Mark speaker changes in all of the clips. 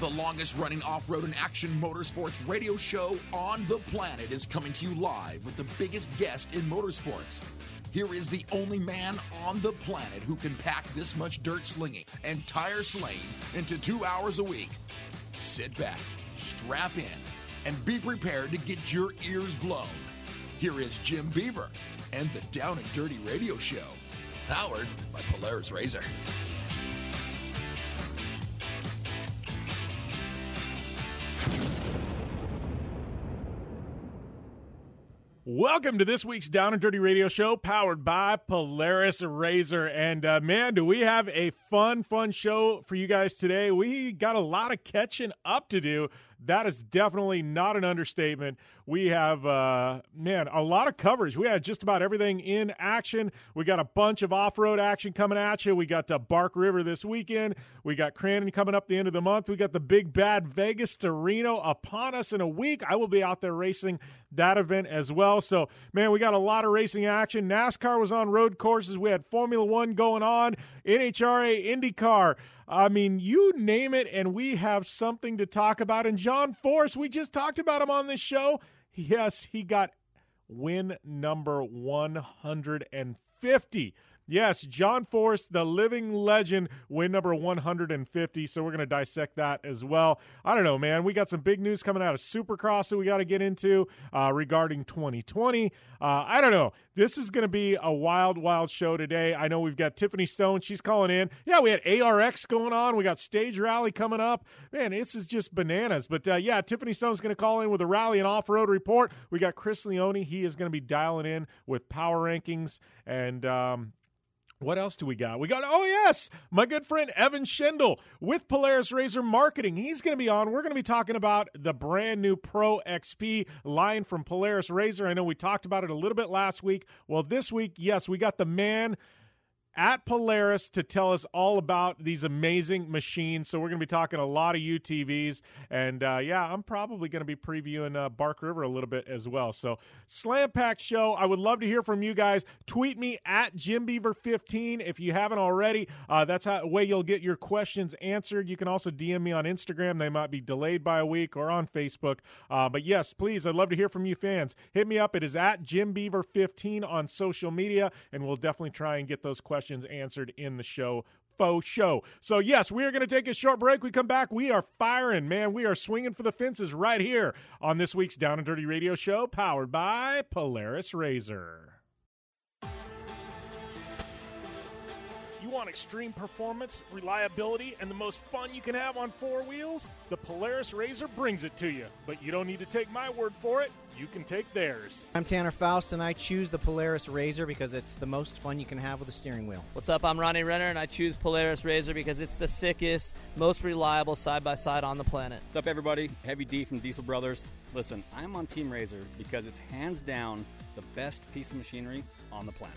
Speaker 1: The longest running off road and action motorsports radio show on the planet is coming to you live with the biggest guest in motorsports. Here is the only man on the planet who can pack this much dirt slinging and tire slaying into two hours a week. Sit back, strap in, and be prepared to get your ears blown. Here is Jim Beaver and the Down and Dirty Radio Show, powered by Polaris Razor.
Speaker 2: Welcome to this week's Down and Dirty Radio Show, powered by Polaris Razor. And uh, man, do we have a fun, fun show for you guys today? We got a lot of catching up to do. That is definitely not an understatement. We have, uh, man, a lot of coverage. We had just about everything in action. We got a bunch of off road action coming at you. We got Bark River this weekend. We got Crandon coming up the end of the month. We got the big bad Vegas to Reno upon us in a week. I will be out there racing that event as well. So, man, we got a lot of racing action. NASCAR was on road courses. We had Formula One going on, NHRA, IndyCar. I mean, you name it, and we have something to talk about. And John Force, we just talked about him on this show. Yes, he got win number 150 Yes, John Force, the living legend, win number 150. So we're going to dissect that as well. I don't know, man. We got some big news coming out of Supercross that we got to get into uh, regarding 2020. Uh, I don't know. This is going to be a wild, wild show today. I know we've got Tiffany Stone. She's calling in. Yeah, we had ARX going on. We got Stage Rally coming up. Man, this is just bananas. But uh, yeah, Tiffany Stone's going to call in with a rally and off road report. We got Chris Leone. He is going to be dialing in with power rankings and. Um, what else do we got? We got, oh, yes, my good friend Evan Schindel with Polaris Razor Marketing. He's going to be on. We're going to be talking about the brand new Pro XP line from Polaris Razor. I know we talked about it a little bit last week. Well, this week, yes, we got the man at Polaris to tell us all about these amazing machines. So we're going to be talking a lot of UTVs, and uh, yeah, I'm probably going to be previewing uh, Bark River a little bit as well. So Slam Pack Show, I would love to hear from you guys. Tweet me at Jim Beaver 15 if you haven't already. Uh, that's how way you'll get your questions answered. You can also DM me on Instagram. They might be delayed by a week or on Facebook. Uh, but yes, please, I'd love to hear from you fans. Hit me up. It is at Jim Beaver 15 on social media, and we'll definitely try and get those questions questions answered in the show faux show. So, yes, we are going to take a short break. We come back. We are firing, man. We are swinging for the fences right here on this week's Down and Dirty Radio Show, powered by Polaris Razor. You want extreme performance, reliability, and the most fun you can have on four wheels? The Polaris Razor brings it to you. But you don't need to take my word for it. You can take theirs.
Speaker 3: I'm Tanner Faust, and I choose the Polaris Razor because it's the most fun you can have with a steering wheel.
Speaker 4: What's up? I'm Ronnie Renner, and I choose Polaris Razor because it's the sickest, most reliable side by side on the planet.
Speaker 5: What's up, everybody? Heavy D from Diesel Brothers. Listen, I'm on Team Razor because it's hands down the best piece of machinery on the planet.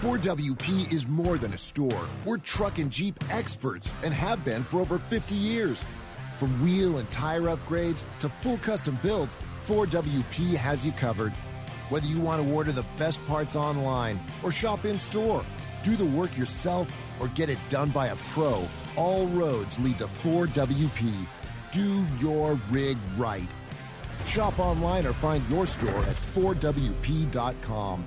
Speaker 6: 4WP is more than a store. We're truck and Jeep experts and have been for over 50 years. From wheel and tire upgrades to full custom builds, 4WP has you covered. Whether you want to order the best parts online or shop in store, do the work yourself, or get it done by a pro, all roads lead to 4WP. Do your rig right. Shop online or find your store at 4WP.com.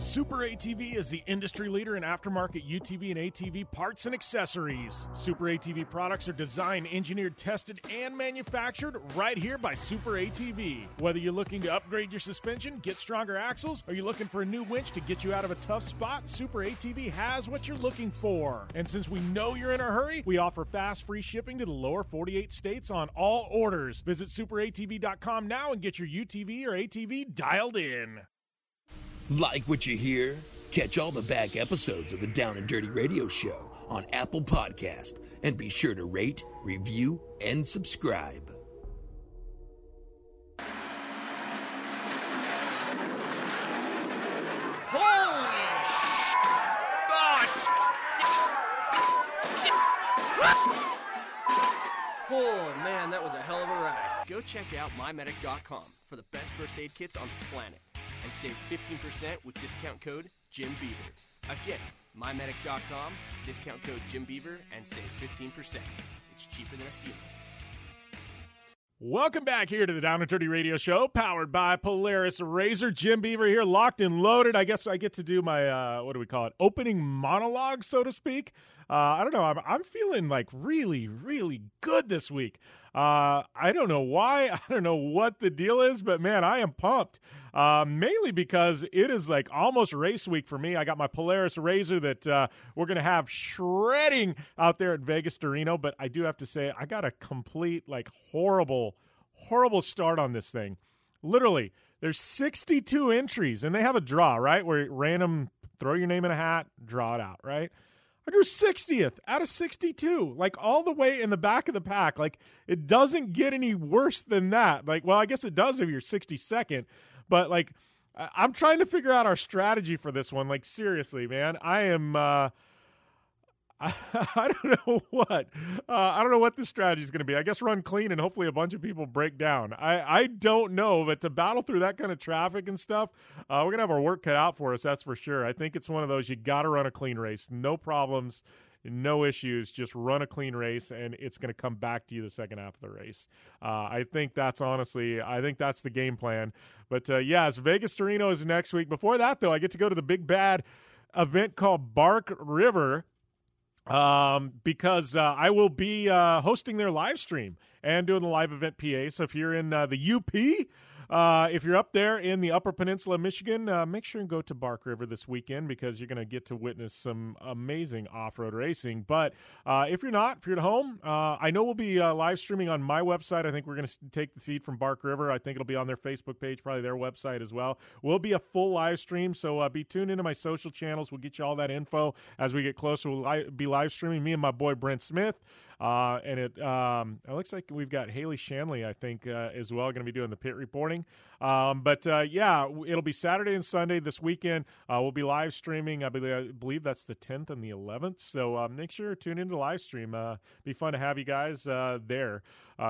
Speaker 2: Super ATV is the industry leader in aftermarket UTV and ATV parts and accessories. Super ATV products are designed, engineered, tested, and manufactured right here by Super ATV. Whether you're looking to upgrade your suspension, get stronger axles, or you're looking for a new winch to get you out of a tough spot, Super ATV has what you're looking for. And since we know you're in a hurry, we offer fast free shipping to the lower 48 states on all orders. Visit superatv.com now and get your UTV or ATV dialed in.
Speaker 1: Like what you hear? Catch all the back episodes of the Down and Dirty Radio Show on Apple Podcast and be sure to rate, review, and subscribe.
Speaker 7: Oh man, that was a hell of a ride. Go check out mymedic.com for the best first aid kits on the planet and save 15% with discount code Jim Beaver. Again, mymedic.com, discount code Jim Beaver, and save 15%. It's cheaper than a feeling.
Speaker 2: Welcome back here to the Down and Dirty Radio Show, powered by Polaris Razor. Jim Beaver here, locked and loaded. I guess I get to do my uh, what do we call it? Opening monologue, so to speak. Uh, I don't know. I'm, I'm feeling like really, really good this week. Uh, I don't know why. I don't know what the deal is, but man, I am pumped. Uh, mainly because it is like almost race week for me. I got my Polaris Razor that uh, we're going to have shredding out there at Vegas to Reno, but I do have to say, I got a complete, like, horrible, horrible start on this thing. Literally, there's 62 entries, and they have a draw, right? Where random throw your name in a hat, draw it out, right? I drew 60th out of 62, like all the way in the back of the pack. Like it doesn't get any worse than that. Like, well, I guess it does if you're 62nd, but like I'm trying to figure out our strategy for this one. Like seriously, man, I am. uh I, I don't know what. Uh, I don't know what the strategy is going to be. I guess run clean and hopefully a bunch of people break down. I, I don't know, but to battle through that kind of traffic and stuff, uh, we're going to have our work cut out for us, that's for sure. I think it's one of those you got to run a clean race. No problems, no issues. Just run a clean race, and it's going to come back to you the second half of the race. Uh, I think that's honestly, I think that's the game plan. But uh, yes, Vegas to Reno is next week. Before that, though, I get to go to the big bad event called Bark River um, because uh, I will be uh, hosting their live stream and doing the live event PA. So if you're in uh, the UP, uh, if you're up there in the Upper Peninsula of Michigan, uh, make sure and go to Bark River this weekend because you're going to get to witness some amazing off-road racing. But uh, if you're not, if you're at home, uh, I know we'll be uh, live streaming on my website. I think we're going to take the feed from Bark River. I think it'll be on their Facebook page, probably their website as well. Will be a full live stream, so uh, be tuned into my social channels. We'll get you all that info as we get closer. We'll li- be live streaming me and my boy Brent Smith. Uh, and it um, it looks like we've got Haley Shanley, I think, uh, as well, going to be doing the pit reporting. Um, but uh, yeah, it'll be Saturday and Sunday this weekend. Uh, we'll be live streaming. I believe, I believe that's the 10th and the 11th. So uh, make sure to tune into live stream. Uh, be fun to have you guys there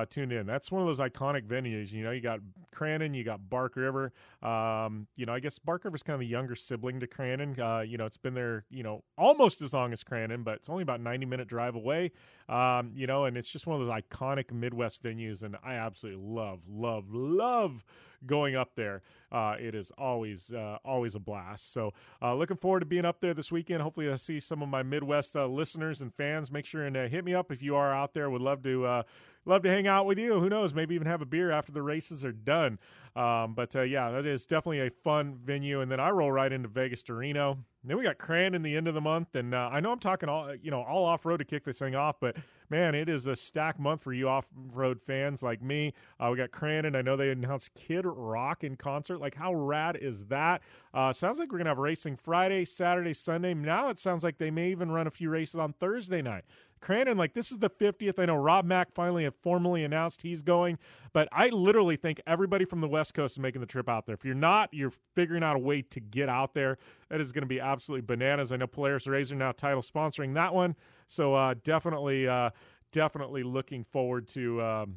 Speaker 2: tuned in. That's one of those iconic venues. You know, you got Crandon, you got Bark River. Um, you know, I guess Bark River's kind of the younger sibling to Crandon. you know, it's been there, you know, almost as long as Crandon, but it's only about 90 minute drive away. Um, you know, and it's just one of those iconic Midwest venues, and I absolutely love, love, love going up there. Uh, it is always uh, always a blast. So uh, looking forward to being up there this weekend. Hopefully, I see some of my Midwest uh, listeners and fans. Make sure and uh, hit me up if you are out there. Would love to uh, love to hang out with you. Who knows? Maybe even have a beer after the races are done. Um, but yeah, that is definitely a fun venue. And then I roll right into Vegas to Reno. Then we got Crandon the end of the month, and I know I'm talking all you know all off road to kick this thing off, but man, it is a stack month for you off road fans like me. We got Cran, and I know they announced Kid Rock in concert Like, how rad is that? Uh, sounds like we're going to have racing Friday, Saturday, Sunday. Now it sounds like they may even run a few races on Thursday night. Crandon, like this is the 50th. I know Rob Mack finally have formally announced he's going, but I literally think everybody from the West Coast is making the trip out there. If you're not, you're figuring out a way to get out there. That is going to be absolutely bananas. I know Polaris Razor now title sponsoring that one, so uh, definitely, uh, definitely looking forward to. Um,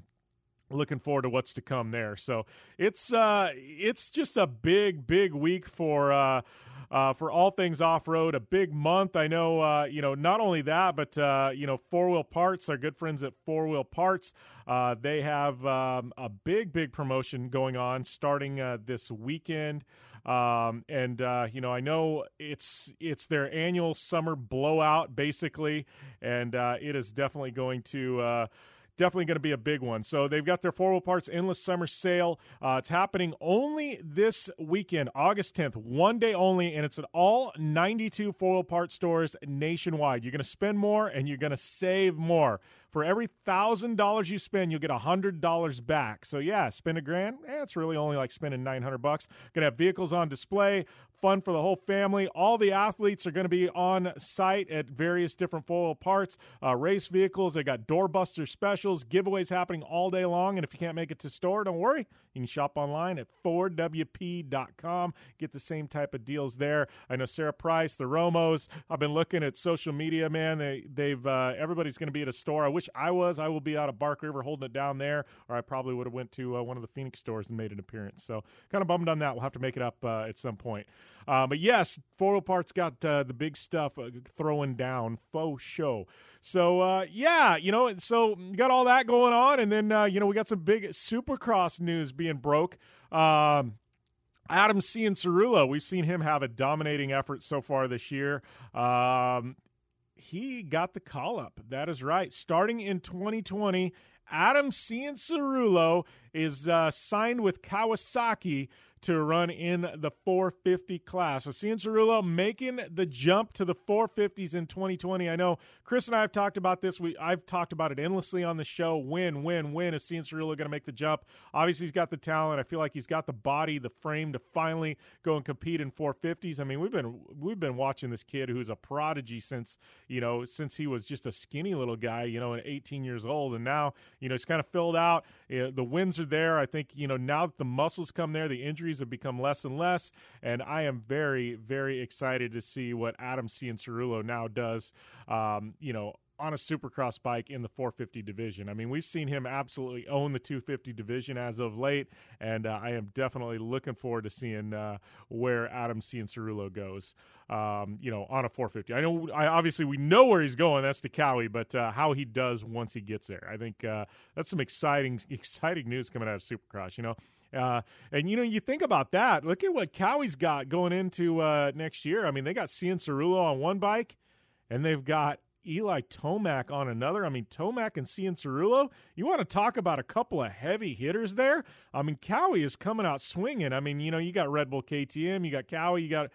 Speaker 2: looking forward to what's to come there. So it's uh, it's just a big, big week for uh, uh, for all things off road. A big month. I know. Uh, you know, not only that, but uh, you know, Four Wheel Parts, our good friends at Four Wheel Parts. Uh, they have um, a big, big promotion going on starting uh, this weekend. Um, and uh, you know, I know it's it's their annual summer blowout, basically, and uh, it is definitely going to. Definitely going to be a big one. So they've got their wheel parts endless summer sale. Uh, it's happening only this weekend, August 10th, one day only, and it's at all 92 four wheel part stores nationwide. You're going to spend more and you're going to save more. For every thousand dollars you spend, you'll get a hundred dollars back. So yeah, spend a grand. Eh, it's really only like spending nine hundred bucks. Gonna have vehicles on display, fun for the whole family. All the athletes are going to be on site at various different foil parts, uh, race vehicles. They got doorbuster specials, giveaways happening all day long. And if you can't make it to store, don't worry. You can shop online at 4WP.com. Get the same type of deals there. I know Sara Price, the Romos. I've been looking at social media, man. They they've uh, everybody's going to be at a store. I wish I was. I will be out of Bark River holding it down there, or I probably would have went to uh, one of the Phoenix stores and made an appearance. So kind of bummed on that. We'll have to make it up uh, at some point. Uh, but yes, Four Wheel Parts got uh, the big stuff uh, throwing down faux show. So uh, yeah, you know, so got all that going on, and then you know we got some big Supercross news being broke. Um, Adam Cianciarulo, we've seen him have a dominating effort so far this year. Um, he got the call up. That is right. Starting in 2020, Adam Cianciarulo is uh, signed with Kawasaki to run in the 450 class. So Cianciarulo making the jump to the 450s in 2020. I know Chris and I have talked about this. We I've talked about it endlessly on the show. Win, win, win. Is Cianciarulo going to make the jump? Obviously, he's got the talent. I feel like he's got the body, the frame to finally go and compete in 450s. I mean, we've been we've been watching this kid who's a prodigy since you know since he was just a skinny little guy, you know, at 18 years old, and now you know he's kind of filled out. Eh, the wins are there. I think you know now that the muscles come there, the injuries have become less and less. And I am very, very excited to see what Adam C and Cianciarulo now does. Um, you know, on a supercross bike in the 450 division. I mean, we've seen him absolutely own the 250 division as of late, and uh, I am definitely looking forward to seeing uh, where Adam C and Cianciarulo goes. Um, you know, on a 450. I know, I obviously we know where he's going. That's to Kawi, but uh, how he does once he gets there, I think uh, that's some exciting, exciting news coming out of Supercross. You know, uh, and you know, you think about that. Look at what Kawi's got going into uh, next year. I mean, they got Cianciarulo on one bike, and they've got Eli Tomac on another. I mean, Tomac and Cianciarulo. You want to talk about a couple of heavy hitters there? I mean, Kawi is coming out swinging. I mean, you know, you got Red Bull KTM, you got Kawi, you got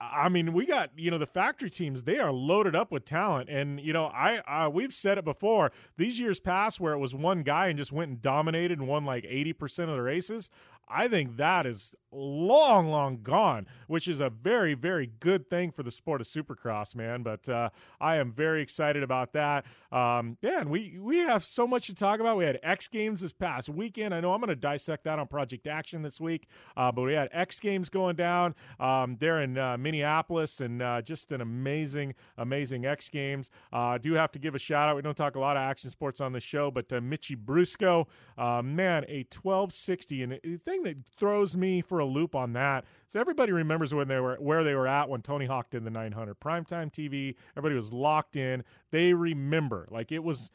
Speaker 2: I mean, we got you know the factory teams; they are loaded up with talent, and you know, I uh, we've said it before. These years past, where it was one guy and just went and dominated and won like eighty percent of the races. I think that is long, long gone, which is a very, very good thing for the sport of Supercross, man. But uh, I am very excited about that. Um, man, we we have so much to talk about. We had X Games this past weekend. I know I'm going to dissect that on Project Action this week, uh, but we had X Games going down um, there in uh, Minneapolis, and uh, just an amazing, amazing X Games. Uh, I do have to give a shout out. We don't talk a lot of action sports on the show, but uh, Mitchie Brusco, man, a 1260, and the thing that throws me for a loop on that. So everybody remembers when they were where they were at when Tony Hawk did the 900 primetime TV. Everybody was locked in. They remember like it was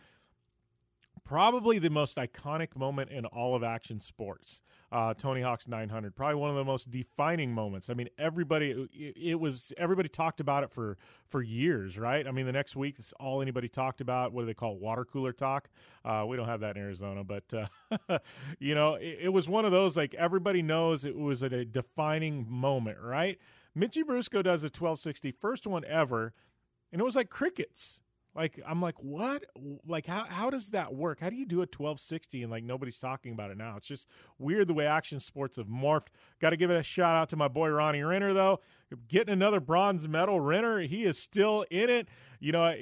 Speaker 2: probably the most iconic moment in all of action sports. Uh, Tony Hawk's 900, probably one of the most defining moments. I mean, everybody it, it, was everybody talked about it for for years, right? I mean, the next week it's all anybody talked about. What do they call it? water cooler talk? Uh, we don't have that in Arizona, but uh, you know, it, it was one of those like everybody knows it was a defining moment, right? Mitchie Brusco does a 1260, first one ever, and it was like crickets Like I'm like, what? Like how how does that work? How do you do a 1260 and like nobody's talking about it now? It's just weird the way action sports have morphed. Got to give it a shout out to my boy Ronnie Renner though, getting another bronze medal. Renner, he is still in it. You know, uh,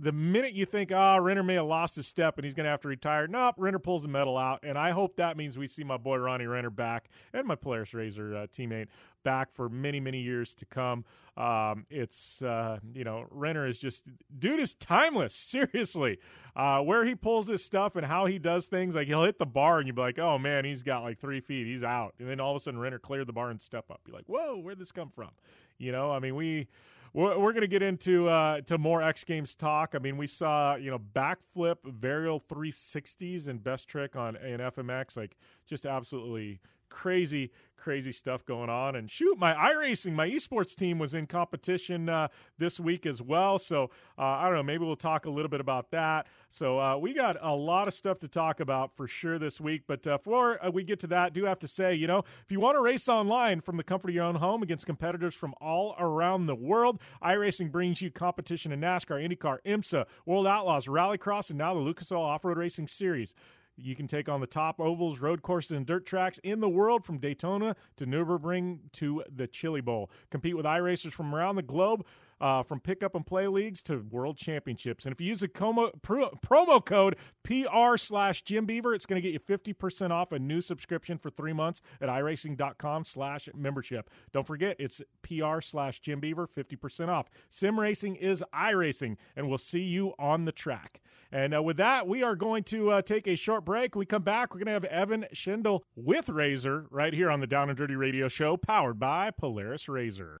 Speaker 2: the minute you think, ah, oh, Renner may have lost his step and he's going to have to retire, nope, Renner pulls the medal out, and I hope that means we see my boy Ronnie Renner back and my Polaris Razor uh, teammate back for many, many years to come. Um, it's, uh, you know, Renner is just, dude is timeless, seriously. Uh, where he pulls his stuff and how he does things, like he'll hit the bar and you'll be like, oh man, he's got like three feet, he's out. And then all of a sudden, Renner cleared the bar and step up. You're like, whoa, where'd this come from? You know, I mean, we, we're, going to get into uh, to more X Games talk. I mean, we saw you know backflip varial 360s and best trick on an FMX, like just absolutely crazy crazy stuff going on. And shoot, my iRacing, my esports team was in competition uh, this week as well. So uh, I don't know, maybe we'll talk a little bit about that. So uh, we got a lot of stuff to talk about for sure this week. But uh, before uh, we get to that, do have to say, you know, if you want to race online from the comfort of your own home against competitors from all around the world, iRacing brings you competition in NASCAR, IndyCar, IMSA, World Outlaws, Rallycross, and now the Lucas Oil Off Road Racing Series. You can take on the top ovals, road courses, and dirt tracks in the world from Daytona to Nürburgring to the Chili Bowl. Compete with iRacers from around the globe uh, from pickup and play leagues to world championships. And if you use the como, pro, promo code PR slash Jim Beaver, it's going to get you 50% off a new subscription for three months at iRacing.com slash membership. Don't forget, it's PR slash Jim Beaver, 50% off. Sim racing is iRacing, and we'll see you on the track. And uh, with that, we are going to uh, take a short break. When we come back, we're going to have Evan Schindel with Razor right here on the Down and Dirty Radio Show, powered by Polaris Razor.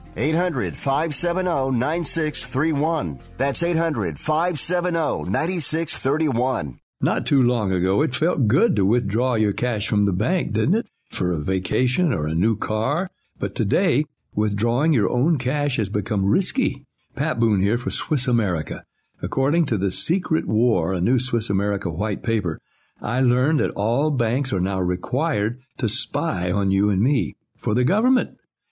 Speaker 8: 800 570 9631. That's 800 570 9631.
Speaker 9: Not too long ago, it felt good to withdraw your cash from the bank, didn't it? For a vacation or a new car. But today, withdrawing your own cash has become risky. Pat Boone here for Swiss America. According to The Secret War, a new Swiss America white paper, I learned that all banks are now required to spy on you and me for the government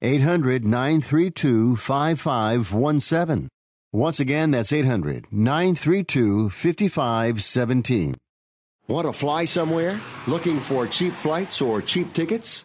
Speaker 8: 800 932 5517. Once again, that's 800 932 5517. Want to fly somewhere? Looking for cheap flights or cheap tickets?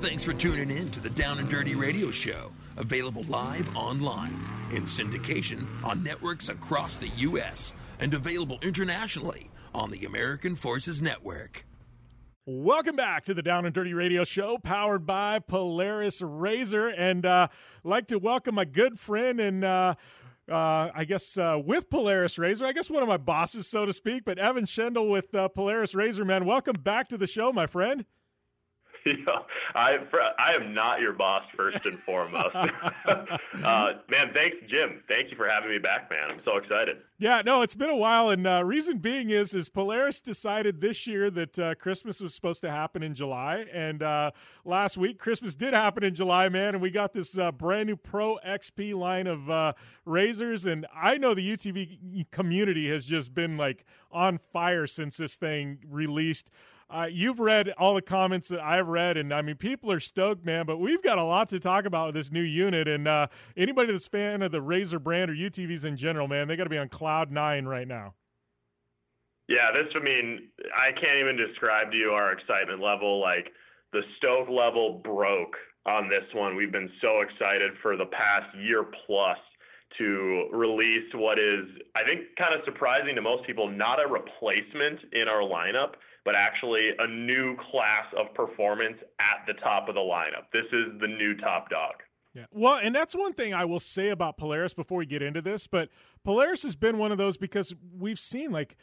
Speaker 1: Thanks for tuning in to the Down and Dirty Radio Show, available live online in syndication on networks across the U.S. and available internationally on the American Forces Network.
Speaker 2: Welcome back to the Down and Dirty Radio Show, powered by Polaris Razor, and uh, like to welcome my good friend and. Uh, uh, I guess uh, with Polaris Razor, I guess one of my bosses, so to speak, but Evan Schendel with uh, Polaris Razor, man. Welcome back to the show, my friend.
Speaker 10: Yeah, I I am not your boss first and foremost. uh, man, thanks, Jim. Thank you for having me back, man. I'm so excited.
Speaker 2: Yeah, no, it's been a while, and uh, reason being is is Polaris decided this year that uh, Christmas was supposed to happen in July, and uh, last week Christmas did happen in July, man, and we got this uh, brand new Pro XP line of uh, razors, and I know the UTV community has just been like on fire since this thing released. Uh, you've read all the comments that I've read, and I mean, people are stoked, man. But we've got a lot to talk about with this new unit, and uh, anybody that's fan of the Razor brand or UTVs in general, man, they got to be on cloud nine right now.
Speaker 10: Yeah, this. I mean, I can't even describe to you our excitement level. Like the stoke level broke on this one. We've been so excited for the past year plus to release what is, I think, kind of surprising to most people, not a replacement in our lineup but actually a new class of performance at the top of the lineup. This is the new top dog.
Speaker 2: Yeah. Well, and that's one thing I will say about Polaris before we get into this, but Polaris has been one of those because we've seen like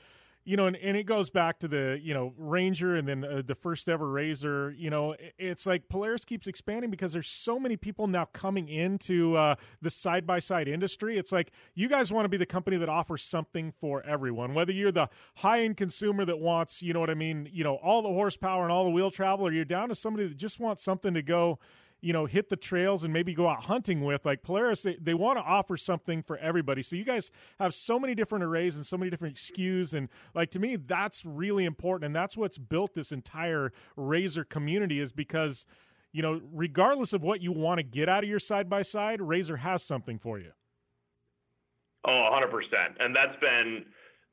Speaker 2: you know, and, and it goes back to the you know Ranger and then uh, the first ever Razor. You know, it's like Polaris keeps expanding because there's so many people now coming into uh, the side by side industry. It's like you guys want to be the company that offers something for everyone, whether you're the high end consumer that wants, you know what I mean, you know, all the horsepower and all the wheel travel, or you're down to somebody that just wants something to go you know hit the trails and maybe go out hunting with like polaris they, they want to offer something for everybody. So you guys have so many different arrays and so many different skus and like to me that's really important and that's what's built this entire razor community is because you know regardless of what you want to get out of your side by side razor has something for you.
Speaker 10: Oh 100% and that's been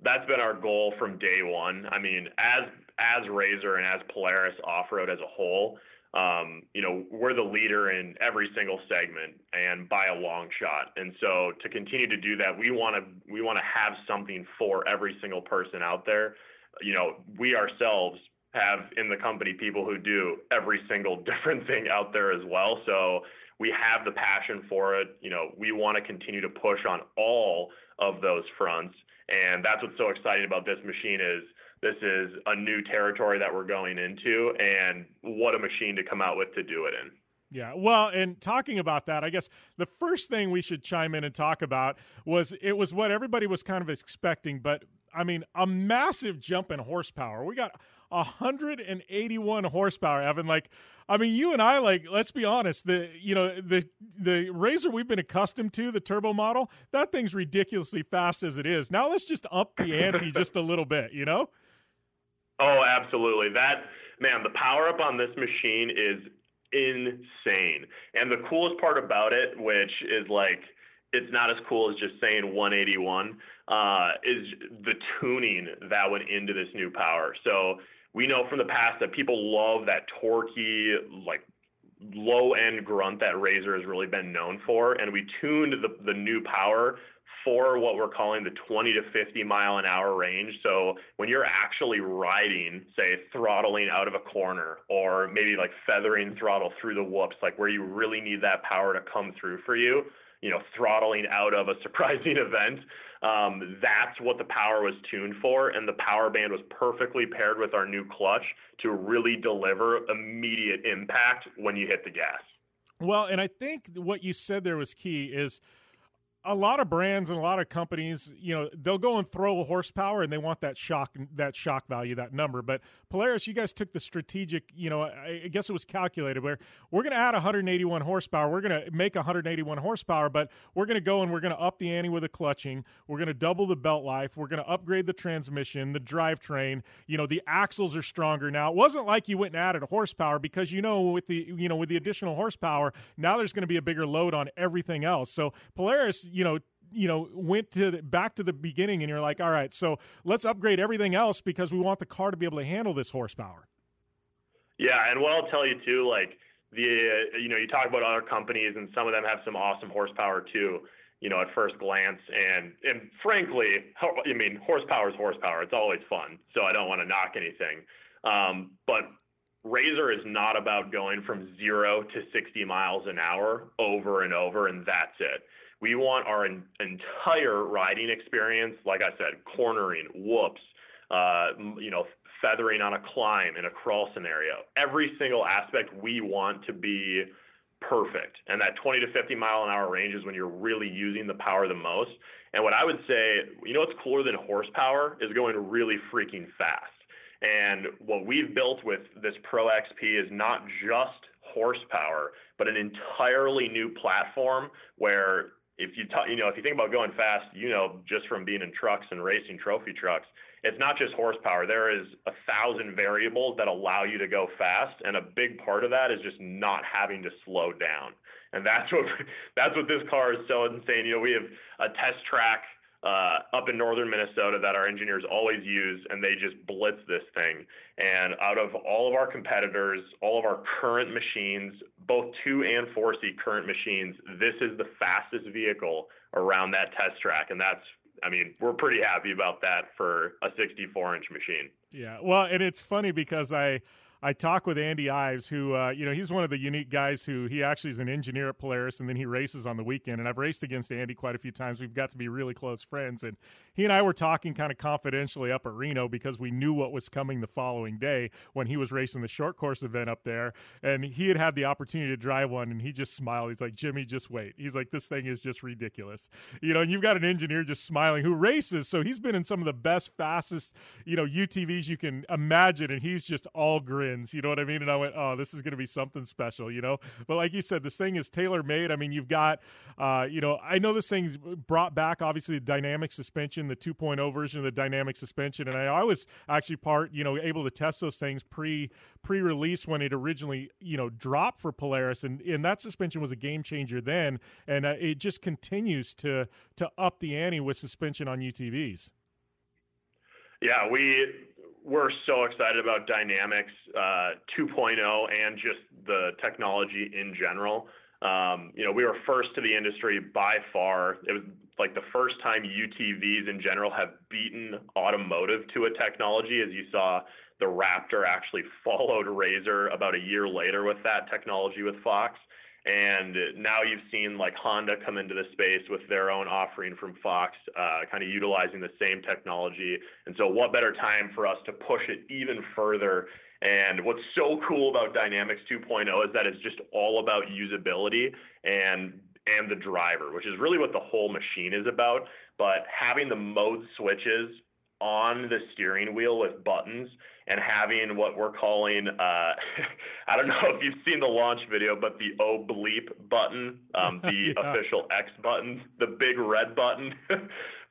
Speaker 10: that's been our goal from day one. I mean as as razor and as polaris off-road as a whole um, you know, we're the leader in every single segment and by a long shot. And so to continue to do that, we want to we want to have something for every single person out there. You know, we ourselves have in the company people who do every single different thing out there as well. So we have the passion for it. You know, we want to continue to push on all of those fronts. And that's what's so exciting about this machine is this is a new territory that we're going into, and what a machine to come out with to do it in.
Speaker 2: Yeah, well, and talking about that, I guess the first thing we should chime in and talk about was it was what everybody was kind of expecting, but I mean, a massive jump in horsepower. We got 181 horsepower, Evan. Like, I mean, you and I, like, let's be honest. The you know the the Razor we've been accustomed to, the turbo model, that thing's ridiculously fast as it is. Now let's just up the ante just a little bit, you know.
Speaker 10: Oh, absolutely. That man, the power up on this machine is insane. And the coolest part about it, which is like it's not as cool as just saying 181, uh, is the tuning that went into this new power. So we know from the past that people love that torquey, like low end grunt that Razor has really been known for, and we tuned the the new power for what we're calling the 20 to 50 mile an hour range. So when you're actually riding, say throttling out of a corner or maybe like feathering throttle through the whoops, like where you really need that power to come through for you, you know, throttling out of a surprising event. Um, that's what the power was tuned for, and the power band was perfectly paired with our new clutch to really deliver immediate impact when you hit the gas.
Speaker 2: Well, and I think what you said there was key is a lot of brands and a lot of companies, you know, they'll go and throw a horsepower and they want that shock that shock value, that number. But Polaris, you guys took the strategic, you know, I guess it was calculated where we're going to add 181 horsepower. We're going to make 181 horsepower, but we're going to go and we're going to up the ante with the clutching. We're going to double the belt life. We're going to upgrade the transmission, the drivetrain. You know, the axles are stronger now. It wasn't like you went and added horsepower because you know with the you know with the additional horsepower, now there's going to be a bigger load on everything else. So Polaris you know you know went to the, back to the beginning and you're like all right so let's upgrade everything else because we want the car to be able to handle this horsepower
Speaker 10: yeah and what i'll tell you too like the you know you talk about other companies and some of them have some awesome horsepower too you know, at first glance. And and frankly, I mean, horsepower is horsepower. It's always fun. So I don't want to knock anything. Um, but RZR is not about going from zero to 60 miles an hour over and over, and that's it. We want our en- entire riding experience, like I said, cornering, whoops, uh, you know, feathering on a climb in a crawl scenario. Every single aspect we want to be perfect. And that 20 to 50 mile an hour range is when you're really using the power the most. And what I would say, you know what's cooler than horsepower is going really freaking fast. And what we've built with this Pro XP is not just horsepower, but an entirely new platform where if you t- you know if you think about going fast, you know just from being in trucks and racing trophy trucks, it's not just horsepower. There is a thousand variables that allow you to go fast, and a big part of that is just not having to slow down. And that's what that's what this car is so insane. You know, we have a test track uh, up in northern Minnesota that our engineers always use, and they just blitz this thing. And out of all of our competitors, all of our current machines, both two and four seat current machines, this is the fastest vehicle around that test track, and that's I mean, we're pretty happy about that for a 64 inch machine.
Speaker 2: Yeah. Well, and it's funny because I I talk with Andy Ives, who uh, you know he's one of the unique guys who he actually is an engineer at Polaris, and then he races on the weekend. And I've raced against Andy quite a few times. We've got to be really close friends, and he and I were talking kind of confidentially up at Reno because we knew what was coming the following day when he was racing the short course event up there, and he had had the opportunity to drive one, and he just smiled. He's like, "Jimmy, just wait." He's like, "This thing is just ridiculous," you know. And you've got an engineer just smiling who races, so he's been in some of the best, fastest, you know, UTVs you can imagine, and he's just all grins. You know what I mean? And I went, oh, this is going to be something special, you know? But like you said, this thing is tailor made. I mean, you've got, uh, you know, I know this thing's brought back, obviously, the dynamic suspension, the 2.0 version of the dynamic suspension. And I, I was actually part, you know, able to test those things pre pre release when it originally, you know, dropped for Polaris. And, and that suspension was a game changer then. And uh, it just continues to, to up the ante with suspension on UTVs.
Speaker 10: Yeah, we we're so excited about Dynamix uh, 2.0 and just the technology in general. Um, you know, we were first to the industry by far. It was like the first time UTVs in general have beaten automotive to a technology, as you saw the Raptor actually followed Razor about a year later with that technology with Fox. And now you've seen like Honda come into the space with their own offering from Fox, uh, kind of utilizing the same technology. And so, what better time for us to push it even further? And what's so cool about Dynamix 2.0 is that it's just all about usability and and the driver, which is really what the whole machine is about. But having the mode switches on the steering wheel with buttons and having what we're calling uh, I don't know if you've seen the launch video, but the O bleep button, um, the yeah. official X button, the big red button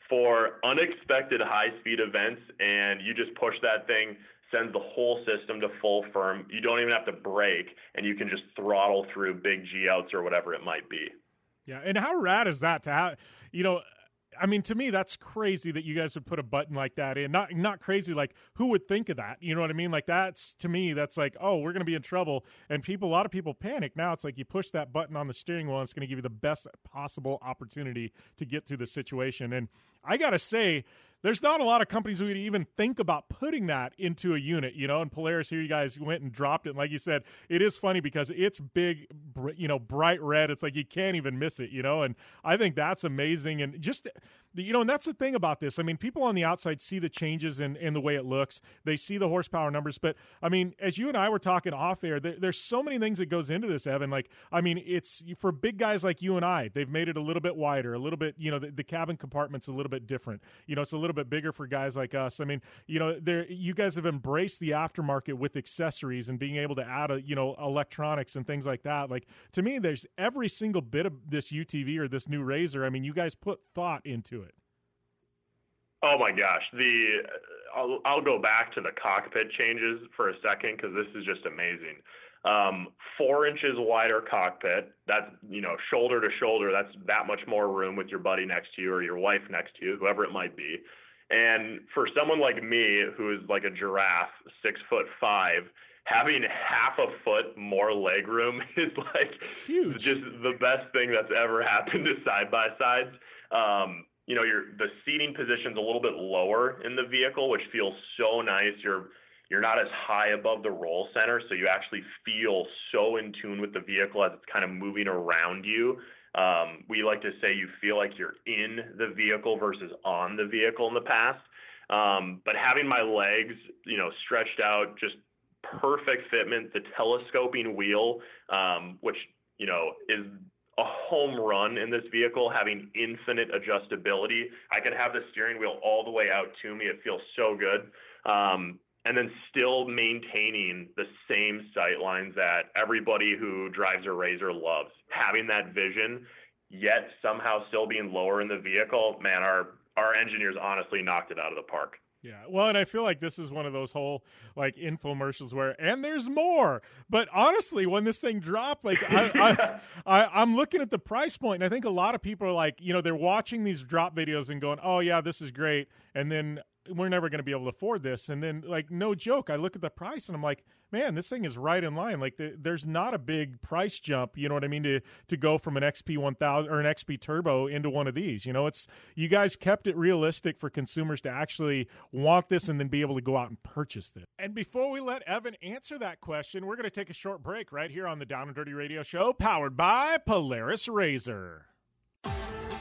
Speaker 10: for unexpected high speed events, and you just push that thing. Sends the whole system to full firm. You don't even have to brake, and you can just throttle through big G outs or whatever it might be.
Speaker 2: Yeah, and how rad is that to have? You know, I mean, to me, that's crazy that you guys would put a button like that in. Not not crazy, like who would think of that? You know what I mean? Like that's to me, that's like, oh, we're to be in trouble, and people, a lot of people panic. Now it's like you push that button on the steering wheel, and it's to give you the best possible opportunity to get through the situation. And I got to say, there's not a lot of companies who would even think about putting that into a unit, you know. And Polaris here, you guys went and dropped it. And like you said, it is funny because it's big, you know, bright red. It's like you can't even miss it, you know. And I think that's amazing. And just you know, and that's the thing about this. I mean, people on the outside see the changes in, in the way it looks. They see the horsepower numbers, but I mean, as you and I were talking off air, there, there's so many things that goes into this, Evan. Like, I mean, it's for big guys like you and I. They've made it a little bit wider, a little bit. You know, the, the cabin compartment's a little bit different. You know, it's a little bit bigger for guys like us. I mean, you know, there you guys have embraced the aftermarket with accessories and being able to add a you know electronics and things like that. Like to me, there's every single bit of this UTV or this new Razor. I mean, you guys put thought into it.
Speaker 10: Oh my gosh, the I'll, I'll go back to the cockpit changes for a second because this is just amazing. Um, four inches wider cockpit. That's you know shoulder to shoulder. That's that much more room with your buddy next to you or your wife next to you, whoever it might be. And for someone like me, who is like a giraffe, six foot five, having half a foot more leg room is like
Speaker 2: Huge.
Speaker 10: just the best thing that's ever happened to side by sides. Um, you know, your the seating position's a little bit lower in the vehicle, which feels so nice. You're you're not as high above the roll center, so you actually feel so in tune with the vehicle as it's kind of moving around you. Um, we like to say you feel like you're in the vehicle versus on the vehicle in the past. Um, but having my legs, you know, stretched out, just perfect fitment, the telescoping wheel, um, which, you know, is a home run in this vehicle, having infinite adjustability. I could have the steering wheel all the way out to me. It feels so good. Um, and then still maintaining the same sight lines that everybody who drives a RZR loves. Having that vision, yet somehow still being lower in the vehicle, man, our our engineers honestly knocked it out of the park.
Speaker 2: Yeah, well, and I feel like this is one of those whole like infomercials where, and there's more. But honestly, when this thing dropped, like I, I, I, I'm looking at the price point, and I think a lot of people are like, you know, they're watching these drop videos and going, "Oh yeah, this is great," and then we're never going to be able to afford this. And then, like, no joke, I look at the price and I'm like, man, this thing is right in line. Like, the, there's not a big price jump. You know what I mean? To to go from an XP 1000 or an XP Turbo into one of these. You know, it's you guys kept it realistic for consumers to actually want this and then be able to go out and purchase this. And before we let Evan answer that question, we're going to take a short break right here on the Down and Dirty Radio Show, powered by Polaris RZR.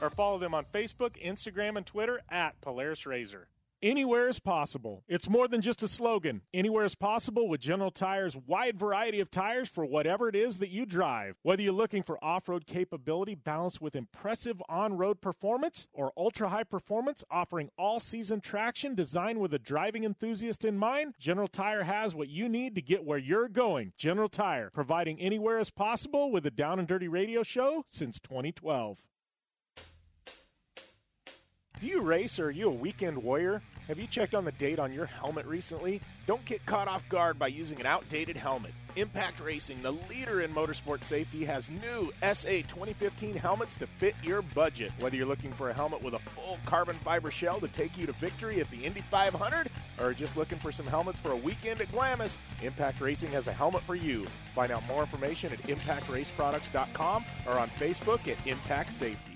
Speaker 2: or follow them on Facebook, Instagram, and Twitter at Polaris RZR. Anywhere is possible. It's more than just a slogan. Anywhere is possible with General Tire's wide variety of tires for whatever it is that you drive. Whether you're looking for off road capability balanced with impressive on road performance or ultra high performance offering all season traction designed with a driving enthusiast in mind, General Tire has what you need to get where you're going. General Tire, providing anywhere is possible with a Down and Dirty radio show since 2012. Do you race or are you a weekend warrior? Have you checked on the date on your helmet recently? Don't get caught off guard by using an outdated helmet. Impact Racing, the leader in motorsport safety, has new SA 2015 helmets to fit your budget. Whether you're looking for a helmet with a full carbon fiber shell to take you to victory at the Indy 500 or just looking for some helmets for a weekend at Glamis, Impact Racing has a helmet for you. Find out more information at impactraceproducts.com or on Facebook at Impact Safety.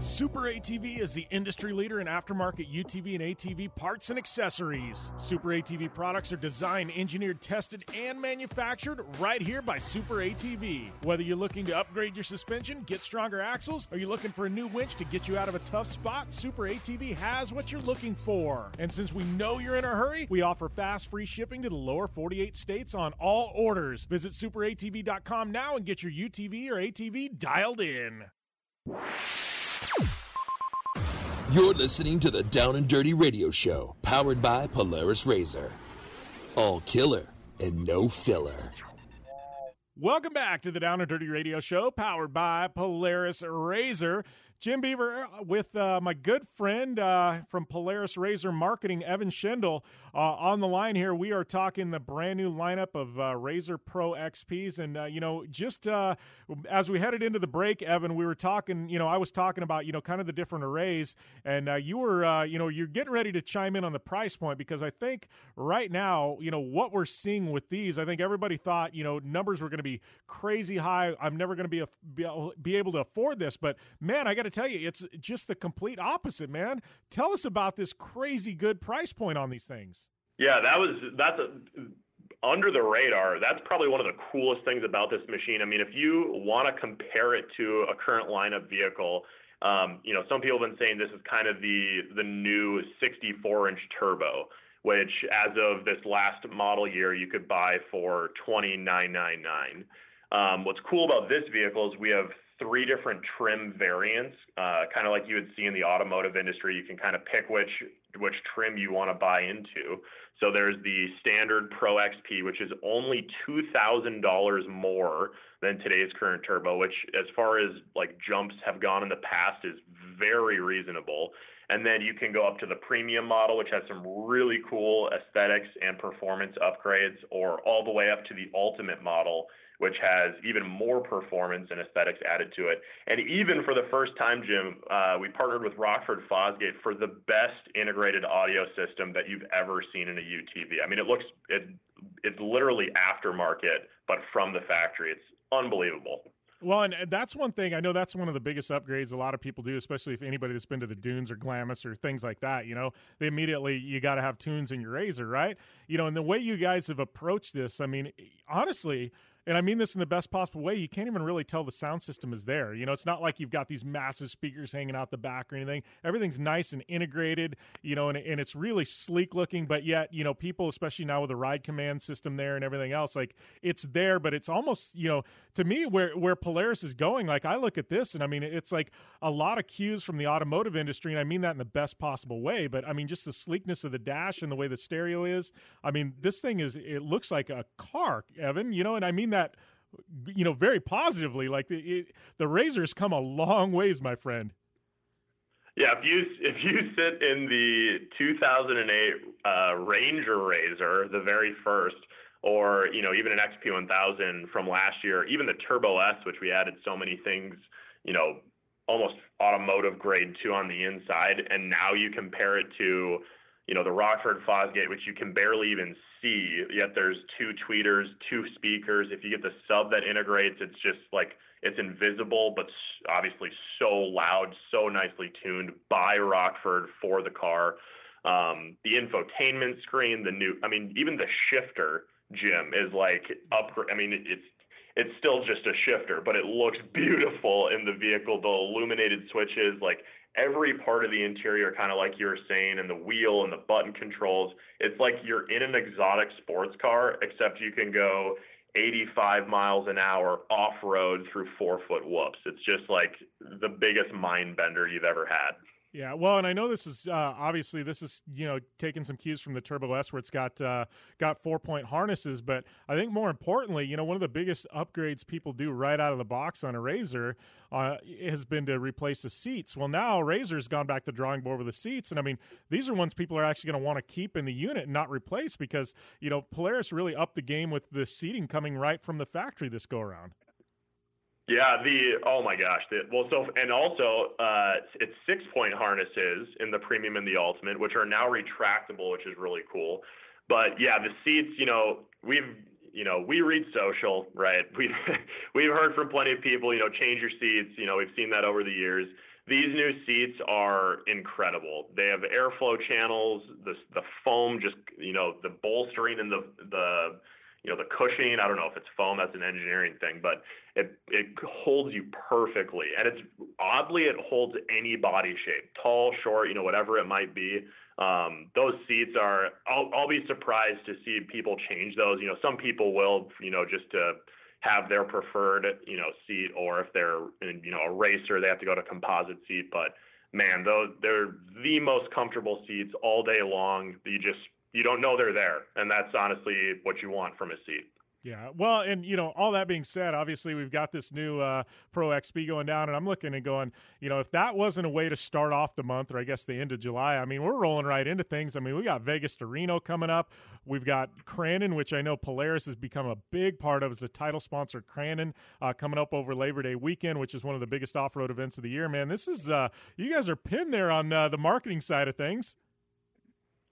Speaker 2: Super ATV is the industry leader in aftermarket UTV and ATV parts and accessories. Super ATV products are designed, engineered, tested, and manufactured right here by Super ATV. Whether you're looking to upgrade your suspension, get stronger axles, or you're looking for a new winch to get you out of a tough spot, Super ATV has what you're looking for. And since we know you're in a hurry, we offer fast free shipping to the lower 48 states on all orders. Visit superatv.com now and get your UTV or ATV dialed in.
Speaker 1: You're listening to the Down and Dirty Radio Show, powered by Polaris Razor. All killer and no filler.
Speaker 2: Welcome back to the Down and Dirty Radio Show, powered by Polaris Razor. Jim Beaver uh, with uh, my good friend uh, from Polaris Razor Marketing, Evan Schindel, uh, on the line here. We are talking the brand new lineup of uh, Razor Pro XPs. And, uh, you know, just as we headed into the break, Evan, we were talking, you know, I was talking about, you know, kind of the different arrays. And you were, you know, you're getting ready to chime in on the price point because I think right now, you know, what we're seeing with these, I think everybody thought, you know, numbers were going to be crazy high. I'm never going to be, a, be, able to afford this. But, man, I got to tell you, it's just the complete opposite, man. Tell us about this crazy good price point on these things.
Speaker 10: Yeah, that was that's a, under the radar. That's probably one of the coolest things about this machine. I mean, if you want to compare it to a current lineup vehicle, um, you know, some people have been saying this is kind of the the new 64 inch turbo, which as of this last model year you could buy for 29.99. Um, what's cool about this vehicle is we have three different trim variants, uh, kind of like you would see in the automotive industry. You can kind of pick which which trim you want to buy into. So there's the standard Pro XP, which is only two thousand dollars more than today's current turbo, which, as far as like jumps have gone in the past, is very reasonable. And then you can go up to the premium model, which has some really cool aesthetics and performance upgrades, or all the way up to the ultimate model, which has even more performance and aesthetics added to it. And even for the first time, Jim, uh, we partnered with Rockford Fosgate for the best integrated audio system that you've ever seen in a UTV. I mean, it looks it it's literally aftermarket, but from the factory. It's unbelievable.
Speaker 2: Well, and that's one thing I know. That's one of the biggest upgrades a lot of people do, especially if anybody that's been to the dunes or Glamis or things like that. You know, they immediately you got to have tunes in your razor, right? You know, and the way you guys have approached this, I mean, honestly, and I mean this in the best possible way, you can't even really tell the sound system is there. You know, it's not like you've got these massive speakers hanging out the back or anything. Everything's nice and integrated, you know, and, and it's really sleek looking, but yet, you know, people, especially now with the ride command system there and everything else, like it's there, but it's almost, you know, to me, where, where Polaris is going, like I look at this and I mean, it's like a lot of cues from the automotive industry, and I mean that in the best possible way, but I mean, just the sleekness of the dash and the way the stereo is. I mean, this thing is, it looks like a car, Evan, you know, and I mean that that you know very positively. Like the it, the Razor's come a long ways, my friend.
Speaker 10: Yeah, if you if you sit in the 2008 uh, Ranger Razor, the very first, or you know even an XP 1000 from last year, even the Turbo S, which we added so many things, you know, almost automotive grade to on the inside, and now you compare it to you know, the Rockford Fosgate, which you can barely even see, yet there's two tweeters, two speakers. If you get the sub that integrates, it's just like it's invisible, but obviously so loud, so nicely tuned by Rockford for the car. Um, the infotainment screen, the new, I mean, even the shifter, Jim, is like up. I mean, it's it's still just a shifter, but it looks beautiful in the vehicle. The illuminated switches, like every part of the interior, kind of like you were saying, and the wheel and the button controls. It's like you're in an exotic sports car, except you can go 85 miles an hour off road through four foot whoops. It's just like the biggest mind bender you've ever had.
Speaker 2: Yeah, well, and I know this is uh, obviously this is you know taking some cues from the Turbo S where it's got uh, got four point harnesses, but I think more importantly, you know, one of the biggest upgrades people do right out of the box on a Razor uh, has been to replace the seats. Well, now Razor's gone back to drawing board with the seats, and I mean these are ones people are actually going to want to keep in the unit and not replace because you know Polaris really upped the game with the seating coming right from the factory this go around.
Speaker 10: Yeah, the oh my gosh, the, well, so and also uh, it's six point harnesses in the premium and the ultimate, which are now retractable, which is really cool. But yeah, the seats, you know, we've you know we read social, right? We we've heard from plenty of people, you know, change your seats. You know, we've seen that over the years. These new seats are incredible. They have airflow channels, the the foam, just you know, the bolstering and the the you know the cushioning. I don't know if it's foam. That's an engineering thing, but it it holds you perfectly, and it's oddly it holds any body shape, tall, short, you know, whatever it might be. Um, those seats are. I'll I'll be surprised to see people change those. You know, some people will, you know, just to have their preferred, you know, seat, or if they're in, you know a racer, they have to go to composite seat. But man, those they're the most comfortable seats all day long. You just you don't know they're there, and that's honestly what you want from a seat.
Speaker 2: Yeah, well, and you know, all that being said, obviously we've got this new uh, Pro XP going down, and I'm looking and going, you know, if that wasn't a way to start off the month, or I guess the end of July, I mean, we're rolling right into things. I mean, we got Vegas to Reno coming up. We've got Crandon, which I know Polaris has become a big part of as a title sponsor. Crandon uh, coming up over Labor Day weekend, which is one of the biggest off-road events of the year. Man, this is uh, you guys are pinned there on uh, the marketing side of things.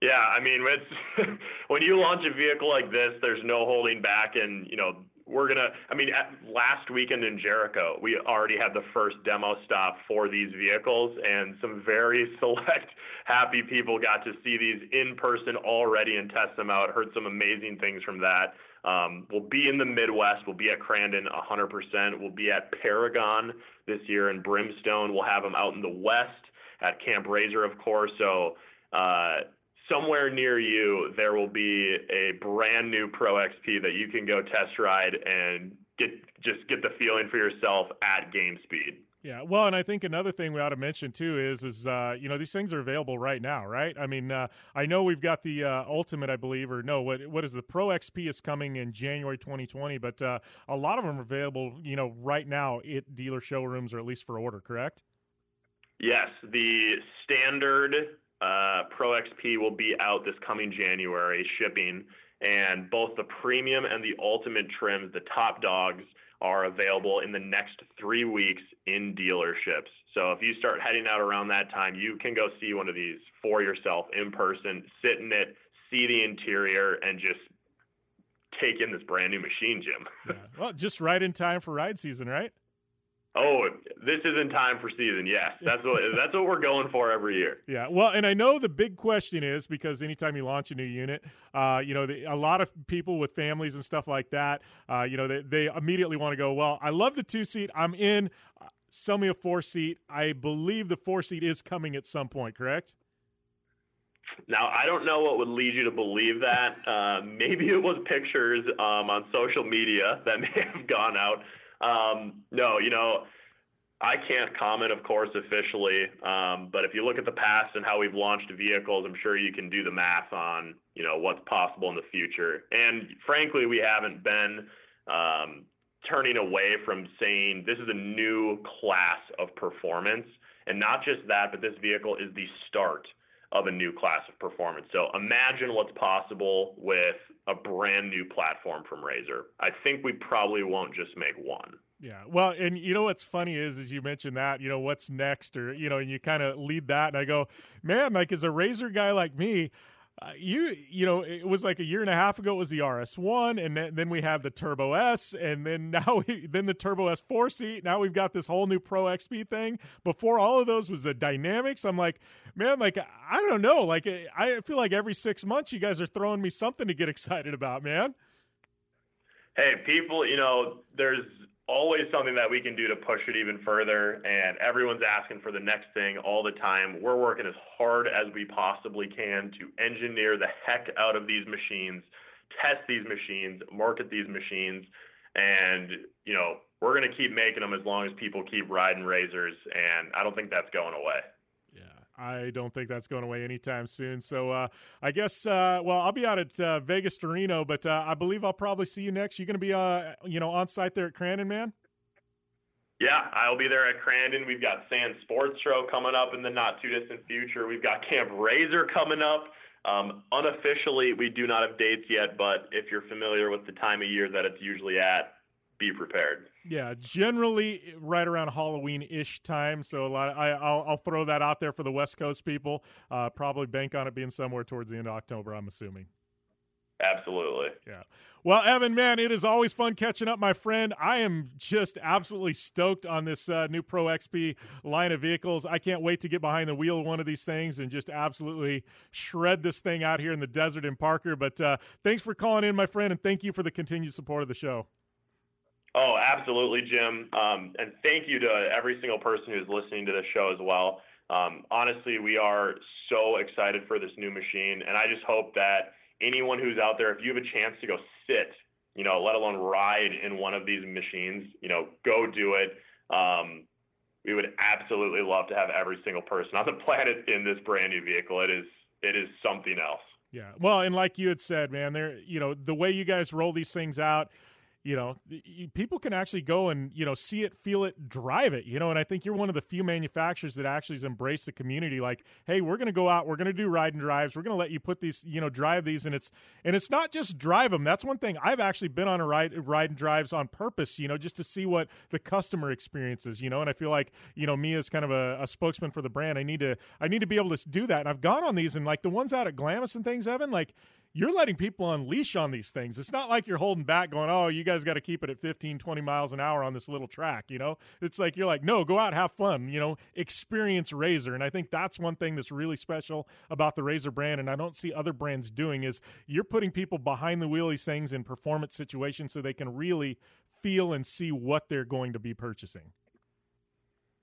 Speaker 10: Yeah, I mean, it's when you launch a vehicle like this, there's no holding back, and you know we're gonna. I mean, last weekend in Jericho, we already had the first demo stop for these vehicles, and some very select happy people got to see these in person already and test them out. Heard some amazing things from that. Um, we'll be in the Midwest. We'll be at Crandon 100%. We'll be at Paragon this year in Brimstone. We'll have them out in the West at Camp RZR, of course. So. Uh, somewhere near you there will be a brand new Pro XP that you can go test ride and get just get the feeling for yourself at game speed.
Speaker 2: Yeah, well, and I think another thing we ought to mention too is is uh, you know these things are available right now, right? I mean, uh, I know we've got the uh, Ultimate, I believe, or no, what what is the Pro XP is coming in January 2020, but uh, a lot of them are available, you know, right now at dealer showrooms or at least for order, correct?
Speaker 10: Yes, the standard uh, Pro XP will be out this coming January shipping, and both the premium and the ultimate trims, the top dogs, are available in the next three weeks in dealerships. So if you start heading out around that time, you can go see one of these for yourself in person, sit in it, see the interior, and just take in this brand new machine, Jim.
Speaker 2: yeah. Well, just right in time for ride season, right?
Speaker 10: Oh, this is in time for season. Yes, that's what that's what we're going for every year.
Speaker 2: Yeah, well, and I know the big question is because anytime you launch a new unit, uh, you know, the, a lot of people with families and stuff like that, uh, you know, they they immediately want to go. Well, I love the two seat. I'm in. Sell me a four seat. I believe the four seat is coming at some point. Correct.
Speaker 10: Now, I don't know what would lead you to believe that. Uh, maybe it was pictures um, on social media that may have gone out. Um, no, you know, I can't comment, of course, officially. Um, but if you look at the past and how we've launched vehicles, I'm sure you can do the math on, you know, what's possible in the future. And frankly, we haven't been um, turning away from saying this is a new class of performance. And not just that, but this vehicle is the start of a new class of performance. So imagine what's possible with a brand new platform from RZR. I think we probably won't just make one.
Speaker 2: Yeah. Well, and you know what's funny is, as you mentioned that, you know, what's next, or you know, and you kind of lead that, and I go, man, like as a RZR guy like me, uh, you you know it was like a year and a half ago it was the RS1 and then, then we have the Turbo S and then now we, then the Turbo S 4 seat. Now we've got this whole new Pro XP thing. Before all of those was the Dynamix. I'm like man like I don't know. Like I feel like every 6 months you guys are throwing me something to get excited about man.
Speaker 10: Hey people you know there's always something that we can do to push it even further. And everyone's asking for the next thing all the time. We're working as hard as we possibly can to engineer the heck out of these machines, test these machines, market these machines. And, you know, we're going to keep making them as long as people keep riding razors. And I don't think that's going away.
Speaker 2: I don't think that's going away anytime soon. So uh, I guess, uh, well, I'll be out at uh, Vegas to Reno, but uh, I believe I'll probably see you next. You're going to be, uh, you know, on site there at Crandon, man.
Speaker 10: Yeah, I'll be there at Crandon. We've got Sand Sports Show coming up in the not too distant future. We've got Camp RZR coming up. Um, unofficially, we do not have dates yet, but if you're familiar with the time of year that it's usually at, be prepared.
Speaker 2: Yeah, generally right around Halloween ish time. So a lot. Of, I, will I'll throw that out there for the West Coast people. Uh, probably bank on it being somewhere towards the end of October. I'm assuming.
Speaker 10: Absolutely.
Speaker 2: Yeah. Well, Evan, man, it is always fun catching up, my friend. I am just absolutely stoked on this uh, new Pro XP line of vehicles. I can't wait to get behind the wheel of one of these things and just absolutely shred this thing out here in the desert in Parker. But uh, thanks for calling in, my friend, and thank you for the continued support of the show.
Speaker 10: Oh, absolutely, Jim. Um, and thank you to every single person who's listening to this show as well. Um, honestly, we are so excited for this new machine, and I just hope that anyone who's out there, if you have a chance to go sit, you know, let alone ride in one of these machines, you know, go do it. Um, we would absolutely love to have every single person on the planet in this brand new vehicle. It is it is something else.
Speaker 2: Yeah. Well, and like you had said, man, there, you know, the way you guys roll these things out, you know people can actually go and you know see it feel it drive it you know and i think you're one of the few manufacturers that actually has embraced the community like hey we're going to go out we're going to do ride and drives we're going to let you put these you know drive these and it's and it's not just drive them that's one thing. I've actually been on a ride ride and drives on purpose you know just to see what the customer experiences you know and i feel like you know me as kind of a, a spokesman for the brand. I need to i need to be able to do that and i've gone on these and like the ones out at glamis and things evan like you're letting people unleash on these things. It's not like you're holding back going, oh, you guys got to keep it at 15, 20 miles an hour on this little track, you know? It's like you're like, no, go out, have fun, you know, experience RZR. And I think that's one thing that's really special about the RZR brand. And I don't see other brands doing is you're putting people behind the wheel these things in performance situations so they can really feel and see what they're going to be purchasing.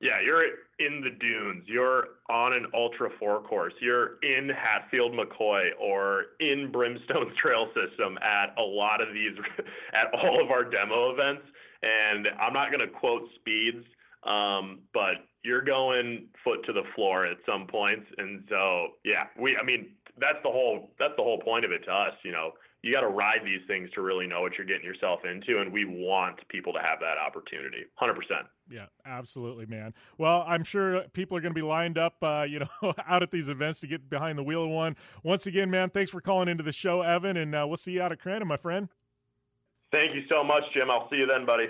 Speaker 10: Yeah, you're in the dunes. You're on an Ultra 4 course. You're in Hatfield McCoy or in Brimstone's trail system at a lot of these, at all of our demo events. And I'm not going to quote speeds, um, but you're going foot to the floor at some points. And so, yeah, we, I mean, that's the whole, that's the whole point of it to us. You know, you got to ride these things to really know what you're getting yourself into. And we want people to have that opportunity 100%.
Speaker 2: Yeah, absolutely, man. Well, I'm sure people are going to be lined up, uh, you know, out at these events to get behind the wheel of one. Once again, man, thanks for calling into the show, Evan, and uh, we'll see you out at Crandon, my friend.
Speaker 10: Thank you so much, Jim. I'll see you then, buddy.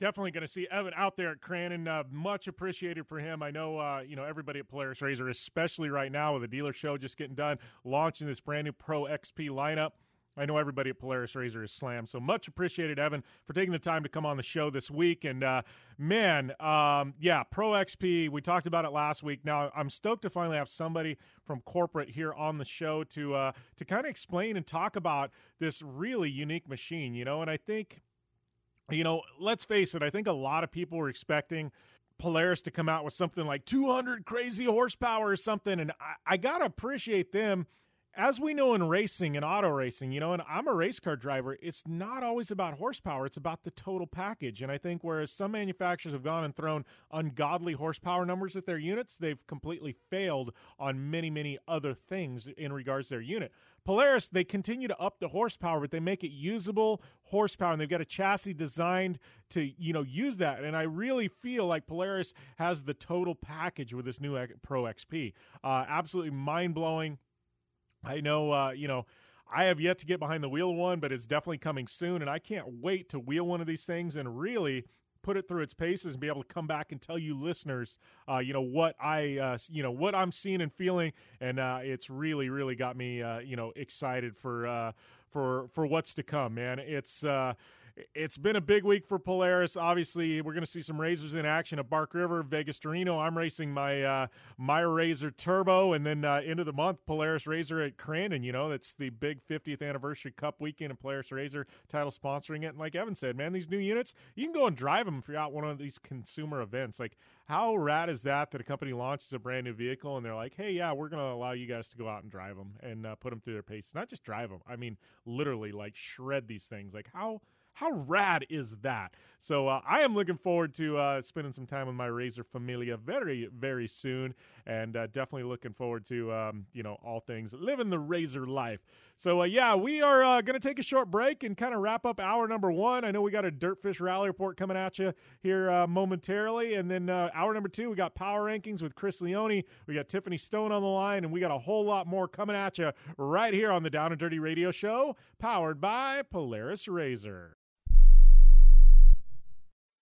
Speaker 2: Definitely going to see Evan out there at Crandon. Uh, much appreciated for him. I know, uh, you know, everybody at Polaris Razor, especially right now with the dealer show just getting done, launching this brand new Pro XP lineup. I know everybody at Polaris Razor is slammed. So much appreciated, Evan, for taking the time to come on the show this week. And uh, man, um, yeah, Pro XP. We talked about it last week. Now I'm stoked to finally have somebody from corporate here on the show to uh, to kind of explain and talk about this really unique machine. You know, and I think, you know, let's face it. I think a lot of people were expecting. Polaris to come out with something like 200 crazy horsepower or something. And I, I got to appreciate them as we know in racing and auto racing, you know, and I'm a race car driver, it's not always about horsepower, it's about the total package. And I think whereas some manufacturers have gone and thrown ungodly horsepower numbers at their units, they've completely failed on many, many other things in regards to their unit. Polaris, they continue to up the horsepower, but they make it usable horsepower, and they've got a chassis designed to, you know, use that. And I really feel like Polaris has the total package with this new Pro XP. Uh, absolutely mind blowing I know, uh, you know, I have yet to get behind the wheel of one, but it's definitely coming soon, and I can't wait to wheel one of these things and really put it through its paces and be able to come back and tell you listeners, uh, you know what I, uh, you know what I'm seeing and feeling, and uh, it's really, really got me, uh, you know, excited for uh, for for what's to come, man. It's uh, it's been a big week for Polaris. Obviously, we're going to see some razors in action at Bark River, Vegas to Reno. I'm racing my uh, my RZR Turbo, and then uh, end of the month, Polaris Razor at Crandon. You know, that's the big 50th anniversary Cup weekend, and Polaris Razor title sponsoring it. And like Evan said, man, these new units, you can go and drive them if you're out one of these consumer events. Like, how rad is that that a company launches a brand new vehicle and they're like, hey, yeah, we're going to allow you guys to go out and drive them and uh, put them through their paces. Not just drive them. I mean, literally, like shred these things. Like how how rad is that? So uh, I am looking forward to uh, spending some time with my RZR Familia very, very soon, and uh, definitely looking forward to um, you know all things living the RZR life. So uh, yeah, we are uh, going to take a short break and kind of wrap up hour number one. I know we got a Dirtfish Rally report coming at you here uh, momentarily, and then hour number two we got Power Rankings with Chris Leone. We got Tiffany Stone on the line, and we got a whole lot more coming at you right here on the Down and Dirty Radio Show, powered by Polaris RZR.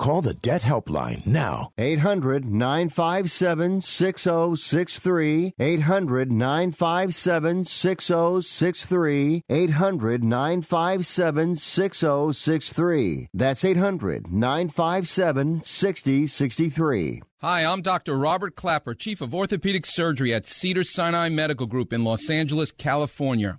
Speaker 11: Call the Debt Helpline now.
Speaker 8: 800 957 6063. 800 957 6063. 800 957 6063. That's 800 957 6063.
Speaker 12: Hi, I'm Dr. Robert Klapper, Chief of Orthopedic Surgery at Cedar Sinai Medical Group in Los Angeles, California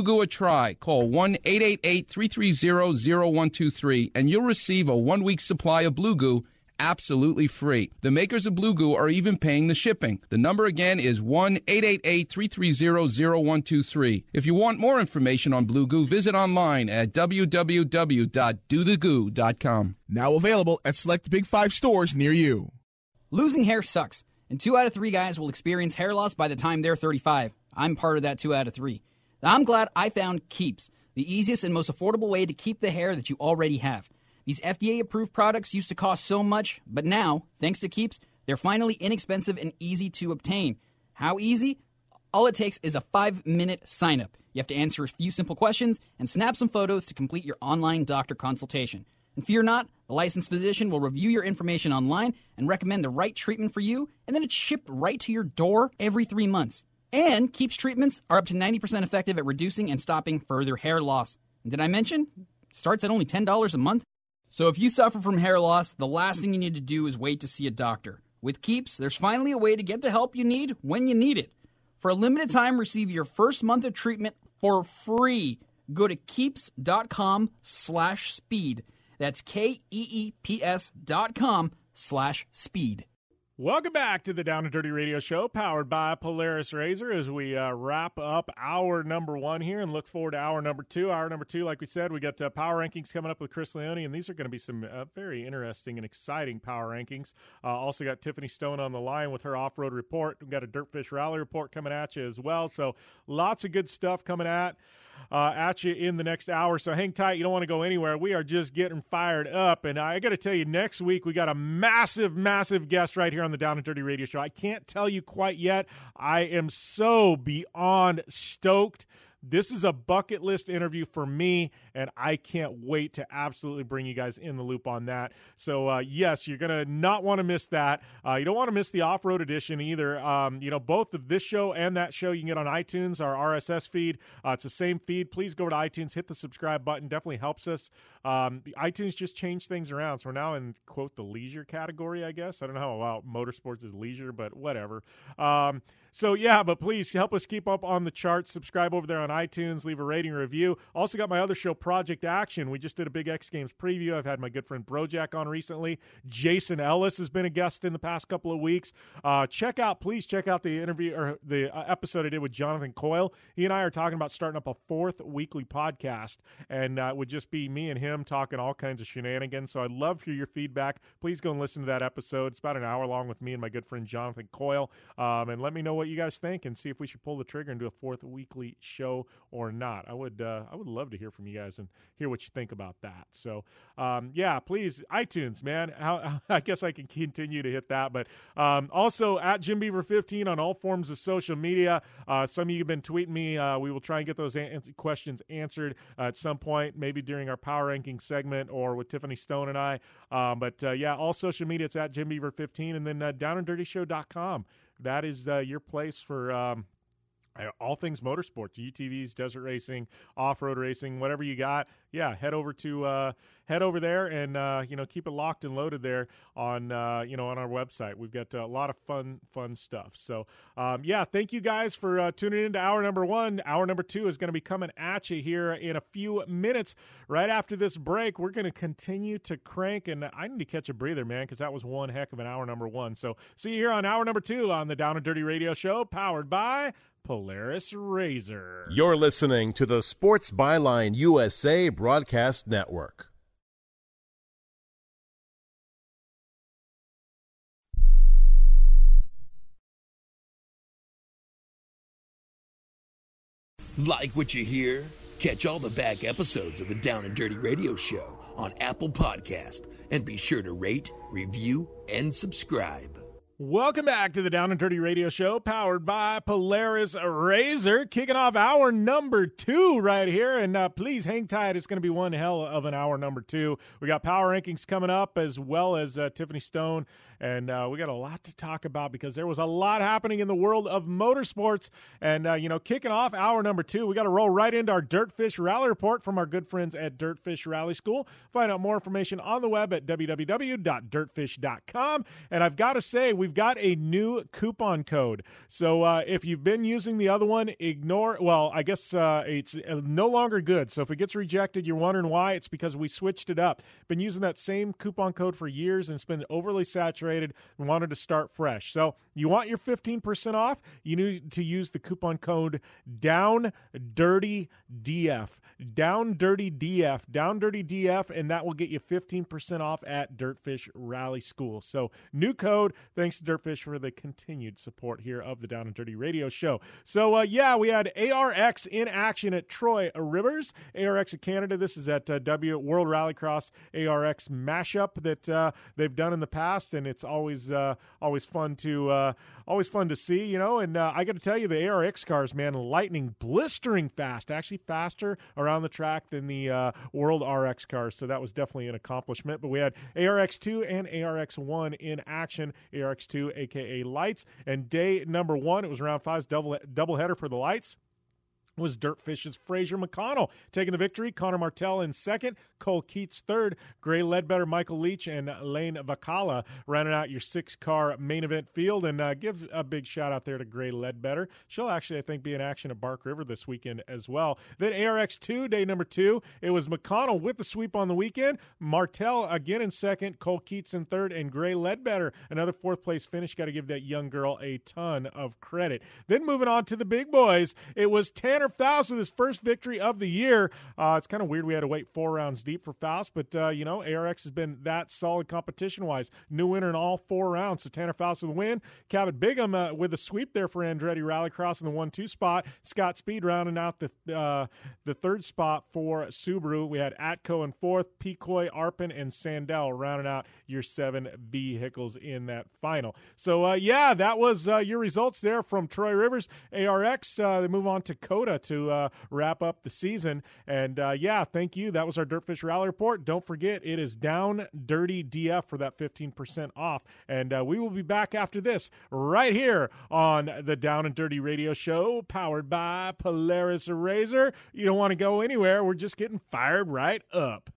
Speaker 12: Blue Goo a try. Call 1 888 330 0123 and you'll receive a one week supply of Blue Goo absolutely free. The makers of Blue Goo are even paying the shipping. The number again is 1 888 330 0123. If you want more information on Blue Goo, visit online at www.dothegoo.com.
Speaker 13: Now available at select Big Five stores near you.
Speaker 14: Losing hair sucks, and two out of three guys will experience hair loss by the time they're 35. I'm part of that two out of three. I'm glad I found Keeps, the easiest and most affordable way to keep the hair that you already have. These FDA approved products used to cost so much, but now, thanks to Keeps, they're finally inexpensive and easy to obtain. How easy? All it takes is a five minute sign up. You have to answer a few simple questions and snap some photos to complete your online doctor consultation. And fear not, the licensed physician will review your information online and recommend the right treatment for you, and then it's shipped right to your door every three months. And Keeps treatments are up to 90% effective at reducing and stopping further hair loss. And did I mention? Starts at only $10 a month. So if you suffer from hair loss, the last thing you need to do is wait to see a doctor. With Keeps, there's finally a way to get the help you need when you need it. For a limited time, receive your first month of treatment for free. Go to keeps.com slash speed. That's K-E-E-P-S dot com slash speed.
Speaker 2: Welcome back to the Down and Dirty Radio Show, powered by Polaris Razor, as we uh, wrap up hour number one here and look forward to hour number two. Hour number two, like we said, we got uh, power rankings coming up with Chris Leone, and these are going to be some uh, very interesting and exciting power rankings. Uh, also got Tiffany Stone on the line with her off-road report. We've got a Dirtfish Rally report coming at you as well. So lots of good stuff coming at uh, at you in the next hour. So hang tight. You don't want to go anywhere. We are just getting fired up. And I got to tell you, next week we got a massive, massive guest right here on the Down and Dirty Radio Show. I can't tell you quite yet. I am so beyond stoked this is a bucket list interview for me, and I can't wait to absolutely bring you guys in the loop on that. So, uh, yes, you're going to not want to miss that. Uh, you don't want to miss the off road edition either. Um, you know, both of this show and that show you can get on iTunes, our RSS feed. Uh, it's the same feed. Please go to iTunes, hit the subscribe button. Definitely helps us. Um, iTunes just changed things around. So we're now in, quote, the leisure category, I guess. I don't know how well motorsports is leisure, but whatever. Um, so yeah, but please help us keep up on the charts. Subscribe over there on iTunes, leave a rating review. Also got my other show, Project Action. We just did a big X Games preview. I've had my good friend Brojack on recently. Jason Ellis has been a guest in the past couple of weeks. Uh, check out, please check out the interview or the uh, episode I did with Jonathan Coyle. He and I are talking about starting up a fourth weekly podcast, and uh, it would just be me and him talking all kinds of shenanigans. So I'd love for your feedback. Please go and listen to that episode. It's about an hour long with me and my good friend Jonathan Coyle, um, and let me know what you guys think and see if we should pull the trigger and do a fourth weekly show or not. I would uh, I would love to hear from you guys and hear what you think about that. So um, yeah, please iTunes, man. How, I guess I can continue to hit that, but um, also at Jim Beaver 15 on all forms of social media. Uh, some of you have been tweeting me. Uh, we will try and get those an- questions answered at some point, maybe during our power ranking segment or with Tiffany Stone and I. Um, but uh, yeah, all social media. It's at Jim Beaver 15, and then uh, downanddirtyshow.com that is uh, your place for um, all things motorsports, UTVs, desert racing, off road racing, whatever you got. Yeah, head over to uh, head over there and uh, you know keep it locked and loaded there on uh, you know on our website. We've got a lot of fun fun stuff. So um, yeah, thank you guys for uh, tuning in to hour number one. Hour number two is going to be coming at you here in a few minutes. Right after this break, we're going to continue to crank, and I need to catch a breather, man, because that was one heck of an hour number one. So see you here on hour number two on the Down and Dirty Radio Show, powered by Polaris Razor.
Speaker 15: You're listening to the Sports Byline USA Broadcast Network.
Speaker 11: Like what you hear? Catch all the back episodes of the Down and Dirty Radio Show on Apple Podcast and be sure to rate, review, and subscribe.
Speaker 2: Welcome back to the Down and Dirty Radio Show, powered by Polaris Razor. Kicking off hour number two right here, and uh, please hang tight. It's going to be one hell of an hour number two. We got power rankings coming up, as well as uh, Tiffany Stone, and uh, we got a lot to talk about because there was a lot happening in the world of motorsports. And uh, you know, kicking off hour number two, we got to roll right into our Dirtfish Rally report from our good friends at Dirtfish Rally School. Find out more information on the web at www.dirtfish.com. And I've got to say, we've got a new coupon code. So uh, if you've been using the other one, ignore. Well, I guess uh, it's uh, no longer good. So if it gets rejected, you're wondering why. It's because we switched it up. Been using that same coupon code for years, and it's been overly saturated. And wanted to start fresh. So you want your 15% off? You need to use the coupon code Down Dirty DF. Down Dirty DF. Down Dirty DF, and that will get you 15% off at Dirtfish Rally School. So new code. Thanks to Dirtfish for the continued support here of the Down and Dirty Radio Show. So uh, yeah, we had ARX in action at Troy Rivers. ARX of Canada. This is at uh, W World Rallycross ARX mashup that uh, they've done in the past, and it's always uh, always fun to uh, always fun to see, you know. And uh, I got to tell you, the ARX cars, man, lightning, blistering fast, actually faster around the track than the uh, World RX cars. So that was definitely an accomplishment. But we had ARX two and ARX one in action. ARX two, aka Lights, and day number one, it was round five's double double header for the Lights was Dirtfish's Fraser McConnell taking the victory. Connor Martell in second, Cole Keatts third, Gray Leadbetter, Michael Leach, and Lane Vacala rounding out your six car main event field. And uh, give a big shout out there to Gray Leadbetter. She'll actually, I think, be in action at Bark River this weekend as well. Then ARX 2, day number two, it was McConnell with the sweep on the weekend. Martell again in second, Cole Keatts in third, and Gray Leadbetter, another fourth place finish. Got to give that young girl a ton of credit. Then moving on to the big boys, it was Tanner Foust with his first victory of the year. Uh, it's kind of weird we had to wait four rounds deep for Foust, but uh, you know ARX has been that solid competition wise. New winner in all four rounds. So Tanner Foust with a win. Cabot Bigham uh, with a sweep there for Andretti Rallycross in the one-two spot. Scott Speed rounding out the uh, the third spot for Subaru. We had Atco in fourth, Picoy, Arpin, and Sandell rounding out your seven vehicles in that final. So uh, yeah, that was uh, your results there from Troy Rivers ARX. they move on to COTA to uh, wrap up the season. And uh, yeah, thank you. That was our Dirtfish Rally report. Don't forget, it is down dirty DF for that 15% off. And uh, we will be back after this right here on the Down and Dirty Radio Show, powered by Polaris Razor. You don't want to go anywhere. We're just getting fired right up.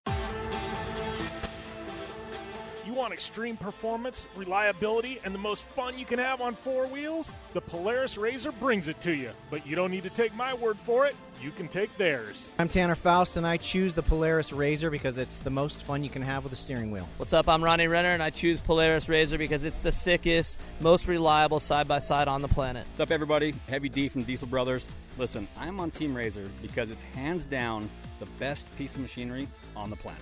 Speaker 2: You want extreme performance, reliability, and the most fun you can have on four wheels? The Polaris Razor brings it to you. But you don't need to take my word for it. You can take theirs.
Speaker 3: I'm Tanner Foust, and I choose the Polaris Razor because it's the most fun you can have with a steering wheel.
Speaker 4: What's up? I'm Ronnie Renner, and I choose Polaris Razor because it's the sickest, most reliable side by side on the planet.
Speaker 5: What's up, everybody? Heavy D from Diesel Brothers. Listen, I'm on Team Razor because it's hands down the best piece of machinery on the planet.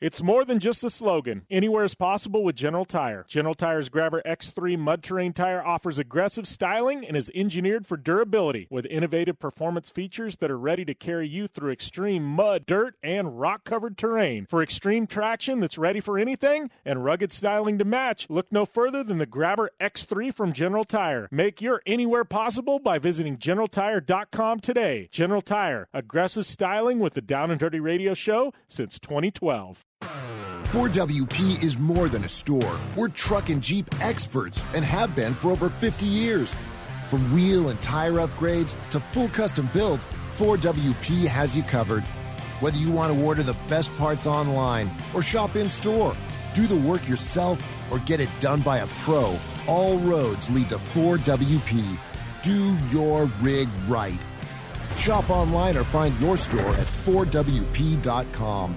Speaker 2: It's more than just a slogan. Anywhere is possible with General Tire. General Tire's Grabber X3 mud terrain tire offers aggressive styling and is engineered for durability with innovative performance features that are ready to carry you through extreme mud, dirt, and rock covered terrain. For extreme traction that's ready for anything and rugged styling to match, look no further than the Grabber X3 from General Tire. Make your anywhere possible by visiting GeneralTire.com today. General Tire, aggressive styling with the Down and Dirty Radio Show since 2012.
Speaker 6: 4WP is more than a store. We're truck and Jeep experts and have been for over 50 years. From wheel and tire upgrades to full custom builds, 4WP has you covered. Whether you want to order the best parts online or shop in store, do the work yourself, or get it done by a pro, all roads lead to 4WP. Do your rig right. Shop online or find your store at 4WP.com.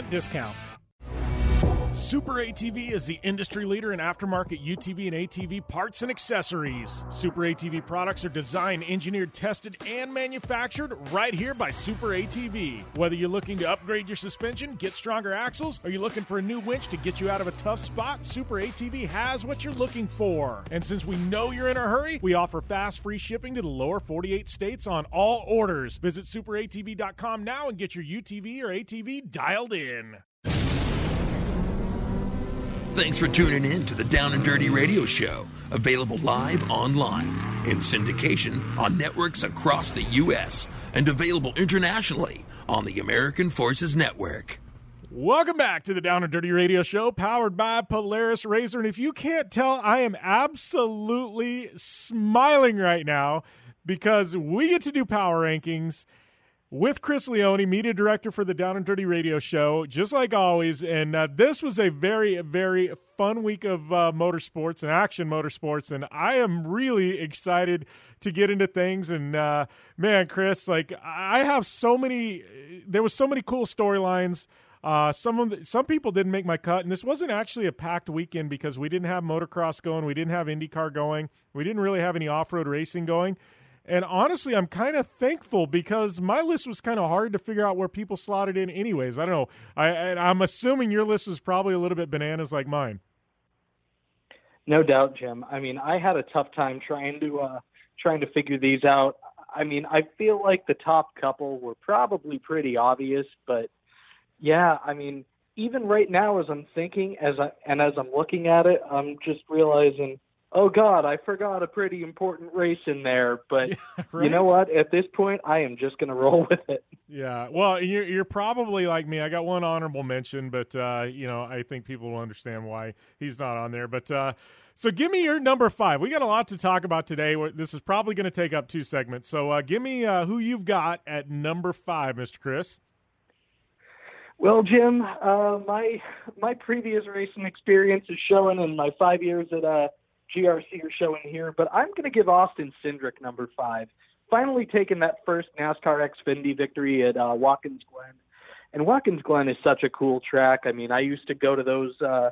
Speaker 2: discount. Super ATV is the industry leader in aftermarket UTV and ATV parts and accessories. Super ATV products are designed, engineered, tested, and manufactured right here by Super ATV. Whether you're looking to upgrade your suspension, get stronger axles, or you're looking for a new winch to get you out of a tough spot, Super ATV has what you're looking for. And since we know you're in a hurry, we offer fast free shipping to the lower 48 states on all orders. Visit superatv.com now and get your UTV or ATV dialed in.
Speaker 1: Thanks for tuning in to the Down and Dirty Radio Show, available live online in syndication on networks across the U.S. and available internationally on the American Forces Network.
Speaker 2: Welcome back to the Down and Dirty Radio Show, powered by Polaris Razor. And if you can't tell, I am absolutely smiling right now because we get to do power rankings with Chris Leone, media director for the Down and Dirty Radio Show, just like always. And uh, this was a very, very fun week of uh, motorsports and action motorsports, and I am really excited to get into things. And uh, man, Chris, like I have so many, there was so many cool storylines. Uh, some of the, some people didn't make my cut, and this wasn't actually a packed weekend because we didn't have motocross going, we didn't have IndyCar going, we didn't really have any off road racing going. And honestly, I'm kind of thankful because my list was kind of hard to figure out where people slotted in, anyways. I don't know. I, I'm assuming your list was probably a little bit bananas like mine.
Speaker 16: No doubt, Jim. I mean, I had a tough time trying to uh, trying to figure these out. I mean, I feel like the top couple were probably pretty obvious, but yeah, I mean, even right now as I'm thinking, as I and as I'm looking at it, I'm just realizing oh god i forgot a pretty important race in there but
Speaker 2: yeah, right?
Speaker 16: you know what? At this point i am just going to roll with it.
Speaker 2: Yeah well you're, you're probably like me. I got one honorable mention but uh, you know i think people will understand why he's not on there but uh, so give me your number five. We got a lot to talk about today. This is probably going to take up two segments so uh, give me uh, who you've got at number five mr chris.
Speaker 16: Well, Jim, uh, my my previous racing experience is showing in my five years at uh, GRC are showing here, but I'm going to give Austin Cindric number five. Finally taking that first NASCAR Xfinity victory at uh, Watkins Glen. And Watkins Glen is such a cool track. I mean, I used to go to those uh,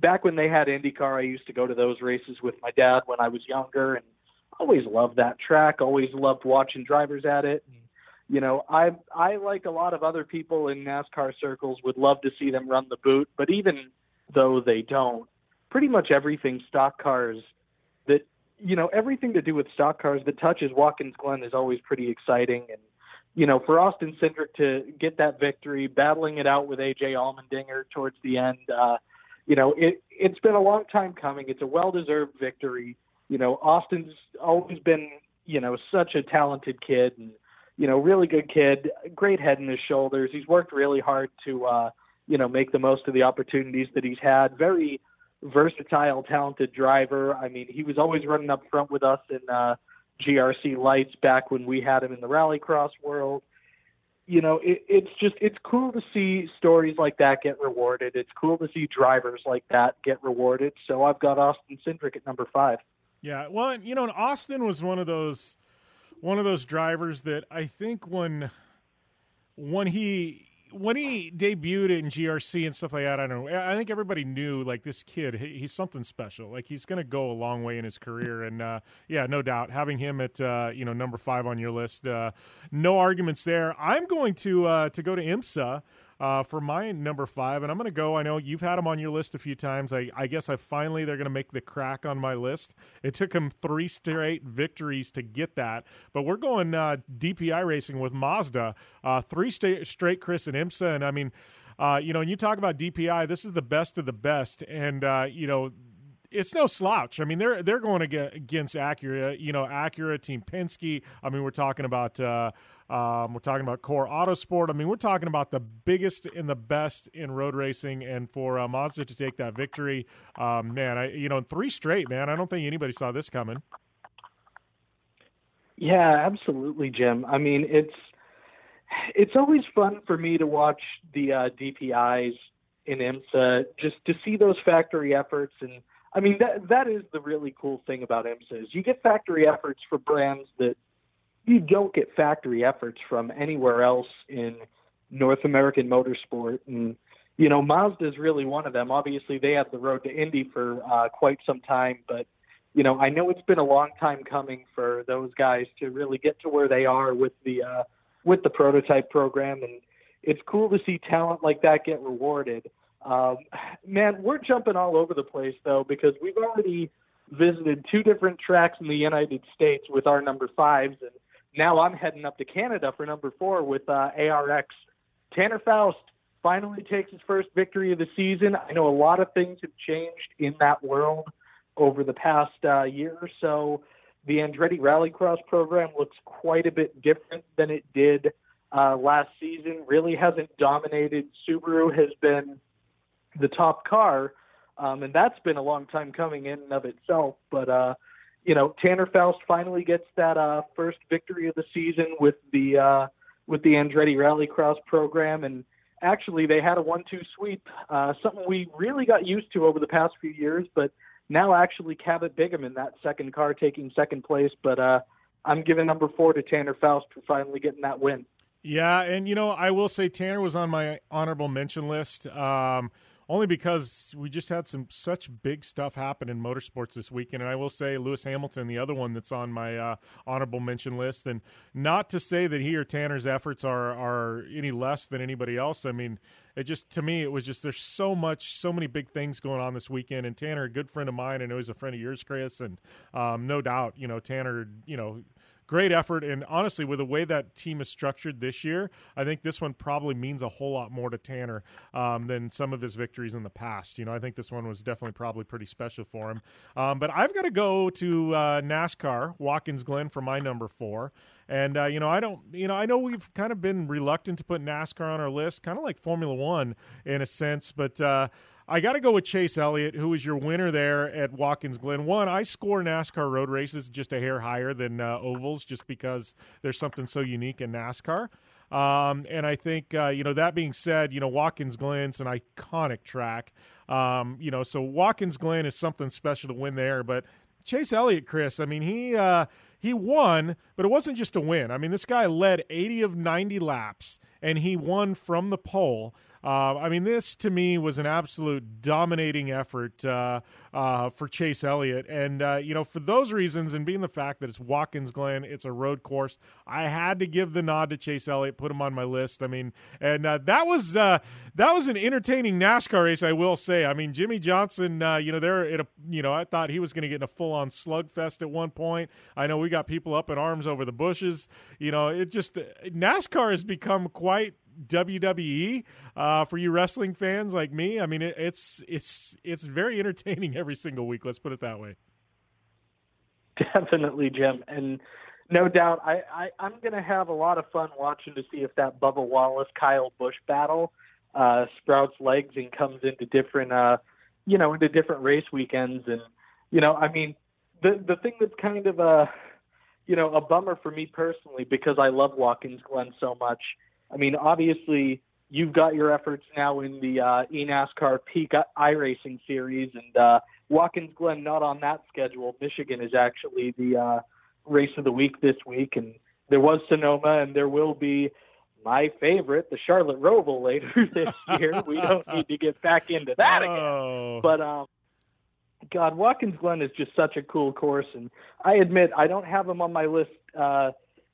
Speaker 16: back when they had IndyCar. I used to go to those races with my dad when I was younger, and always loved that track. Always loved watching drivers at it. And, you know, I I like a lot of other people in NASCAR circles would love to see them run the boot, but even though they don't, pretty much everything stock cars that you know everything to do with stock cars that touches Watkins Glen is always pretty exciting. And you know for Austin Cindric to get that victory battling it out with AJ Allmendinger towards the end uh you know it it's been a long time coming. It's a well deserved victory. You know Austin's always been you know such a talented kid and you know really good kid great head in his shoulders. He's worked really hard to uh you know make the most of the opportunities that he's had. Very versatile, talented driver. I mean, he was always running up front with us in uh, GRC lights back when we had him in the rallycross world. You know, it, it's just it's cool to see stories like that get rewarded. It's cool to see drivers like that get rewarded. So I've got Austin Cindric at number five.
Speaker 2: Yeah, well, you know, and Austin was one of those one of those drivers that I think when when he when he debuted in GRC and stuff like that, I don't know. I think everybody knew like this kid, he, he's something special. Like he's going to go a long way in his career, and uh, yeah, no doubt having him at uh, you know number five on your list, uh, no arguments there. I'm going to uh, to go to IMSA uh, for my number five, and I'm going to go. I know you've had them on your list a few times. I, I guess I finally they're going to make the crack on my list. It took them three straight victories to get that, but we're going uh, DPI racing with Mazda. Uh, three sta- straight Chris and IMSA, and I mean, uh, you know, when you talk about DPI, this is the best of the best, and uh, you know it's no slouch. I mean, they're they're going against Acura, you know, Acura, Team Penske. I mean, we're talking about uh, um, we're talking about Core Autosport. I mean, we're talking about the biggest and the best in road racing, and for uh, Mazda to take that victory, um, man, I you know, three straight, man. I don't think anybody saw this coming.
Speaker 16: Yeah, absolutely, Jim. I mean, it's it's always fun for me to watch the uh, DPIs in IMSA just to see those factory efforts and I mean that that is the really cool thing about IMSA is you get factory efforts for brands that you don't get factory efforts from anywhere else in North American motorsport. And you know Mazda is really one of them. Obviously they have the road to Indy for uh, quite some time but you know I know it's been a long time coming for those guys to really get to where they are with the uh, with the prototype program. And it's cool to see talent like that get rewarded. Um, man, we're jumping all over the place though because we've already visited two different tracks in the United States with our number fives, and now I'm heading up to Canada for number four with uh, ARX. Tanner Foust finally takes his first victory of the season. I know a lot of things have changed in that world over the past uh, year or so. The Andretti Rallycross program looks quite a bit different than it did uh, last season. Really hasn't dominated. Subaru has been the top car, um, and that's been a long time coming in and of itself. But uh, you know, Tanner Foust finally gets that uh, first victory of the season with the uh, with the Andretti Rallycross program, and actually they had a one-two sweep, uh, something we really got used to over the past few years, but now actually Cabot Bigham in that second car taking second place. But uh, I'm giving number four to Tanner Foust for finally getting that win.
Speaker 2: Yeah, and you know, I will say Tanner was on my honorable mention list. Um, only because we just had some such big stuff happen in motorsports this weekend. And I will say Lewis Hamilton, the other one that's on my uh, honorable mention list, and not to say that he or Tanner's efforts are are any less than anybody else. I mean, it just to me it was just there's so much, so many big things going on this weekend. And Tanner, a good friend of mine, know he's a friend of yours, Chris, and um, no doubt, you know, Tanner, you know great effort. And honestly, with the way that team is structured this year, I think this one probably means a whole lot more to Tanner um, than some of his victories in the past. You know, I think this one was definitely probably pretty special for him. Um, but I've got to go to uh, NASCAR, Watkins Glen for my number four. And uh, you know, I don't, you know, I know we've kind of been reluctant to put NASCAR on our list, kind of like Formula One in a sense, but. Uh, I got to go with Chase Elliott, who was your winner there at Watkins Glen. One, I score NASCAR road races just a hair higher than uh, ovals, just because there's something so unique in NASCAR. Um, and I think, uh, you know, that being said, you know, Watkins Glen's an iconic track. Um, you know, so Watkins Glen is something special to win there. But Chase Elliott, Chris, I mean, he uh, he won, but it wasn't just a win. I mean, this guy led 80 of 90 laps, and he won from the pole. Uh, I mean, this to me was an absolute dominating effort uh, uh, for Chase Elliott, and uh, you know, for those reasons, and being the fact that it's Watkins Glen, it's a road course, I had to give the nod to Chase Elliott, put him on my list. I mean, and uh, that was uh, that was an entertaining NASCAR race, I will say. I mean, Jimmie Johnson, you know, there, a, you know, I thought he was going to get in a full on slugfest at one point. I know we got people up in arms over the bushes. You know, it just NASCAR has become quite WWE uh, for you wrestling fans like me. I mean, it, it's it's it's very entertaining every single week. Let's put it that way.
Speaker 16: Definitely, Jim, and no doubt, I, I I'm going to have a lot of fun watching to see if that Bubba Wallace Kyle Busch battle uh, sprouts legs and comes into different uh, you know into different race weekends. And you know, I mean, the the thing that's kind of a you know a bummer for me personally because I love Watkins Glen so much I mean, obviously, you've got your efforts now in the uh, eNASCAR Peak iRacing Series, and uh, Watkins Glen not on that schedule. Michigan is actually the uh, race of the week this week, and there was Sonoma, and there will be my favorite, the Charlotte Roval later this year. we don't need to get back into that again.
Speaker 2: Oh.
Speaker 16: But um, God, Watkins Glen is just such a cool course, and I admit I don't have him on my list uh,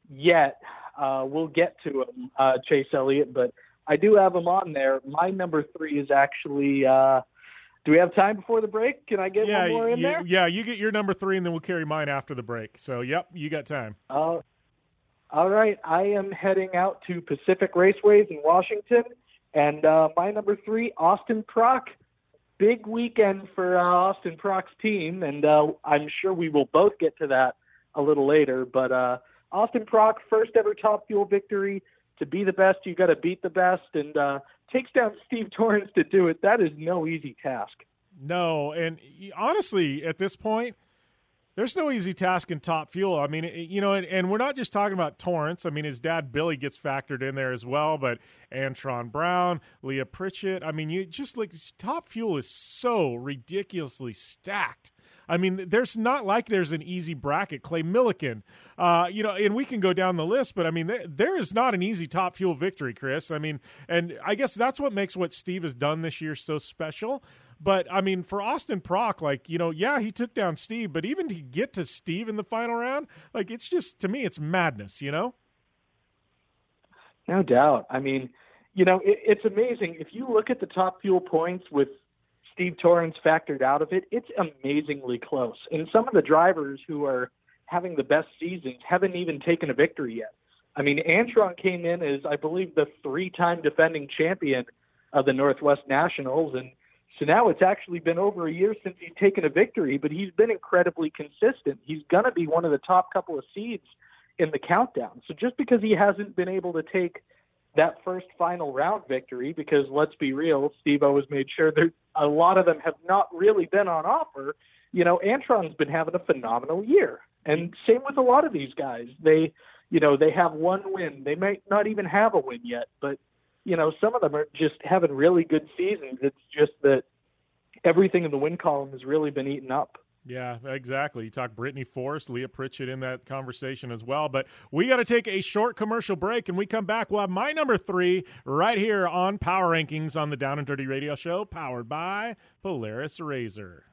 Speaker 16: yet. Uh, we'll get to him, uh, Chase Elliott, but I do have him on there. My number three is actually. Uh, do we have time before the break? Can I get
Speaker 2: yeah,
Speaker 16: one more in
Speaker 2: you,
Speaker 16: there?
Speaker 2: Yeah, you get your number three, and then we'll carry mine after the break. So, yep, you got time.
Speaker 16: Uh, all right, I am heading out to Pacific Raceways in Washington, and uh, my number three, Austin Prock. big weekend for uh, Austin Prock's team, and uh, I'm sure we will both get to that a little later. But uh, Austin Prock, first ever Top Fuel victory. To be the best, you got to beat the best, and uh, takes down Steve Torrence to do it. That is no easy task.
Speaker 2: No, and honestly, at this point, there's no easy task in top fuel. I mean, you know, and, and, we're not just talking about Torrence. I mean, his dad Billy gets factored in there as well, but Antron Brown, Leah Pritchett. I mean, you just like top fuel is so ridiculously stacked. I mean, there's not like there's an easy bracket. Clay Millican, uh, you know, and we can go down the list, but I mean, there, there is not an easy top fuel victory, Chris. I mean, and I guess that's what makes what Steve has done this year so special. But I mean, for Austin Prock, like you know, yeah, he took down Steve, but even to get to Steve in the final round, like it's just to me, it's madness, you know.
Speaker 16: No doubt. I mean, you know, it, it's amazing if you look at the top fuel points with Steve Torrence factored out of it. It's amazingly close, and some of the drivers who are having the best seasons haven't even taken a victory yet. I mean, Antron came in as, I believe, the three-time defending champion of the Northwest Nationals, and so now it's actually been over a year since he's taken a victory, but he's been incredibly consistent. He's going to be one of the top couple of seeds in the countdown. So just because he hasn't been able to take that first final round victory, because let's be real, Steve O has made sure that a lot of them have not really been on offer. You know, Antron's been having a phenomenal year. And same with a lot of these guys. They, you know, they have one win. They might not even have a win yet, but you know, some of them are just having really good seasons. It's just that everything in the win column has really been eaten up.
Speaker 2: Yeah, exactly. You talk Brittany Force, Leah Pritchett in that conversation as well. But we got to take a short commercial break, and we come back. We'll have my number three right here on Power Rankings on the Down and Dirty Radio Show, powered by Polaris Razor.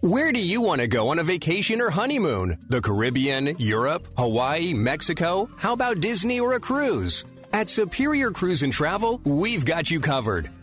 Speaker 17: Where do you want to go on a vacation or honeymoon? The Caribbean, Europe, Hawaii, Mexico? How about Disney or a cruise? At Superior Cruise and Travel, we've got you covered.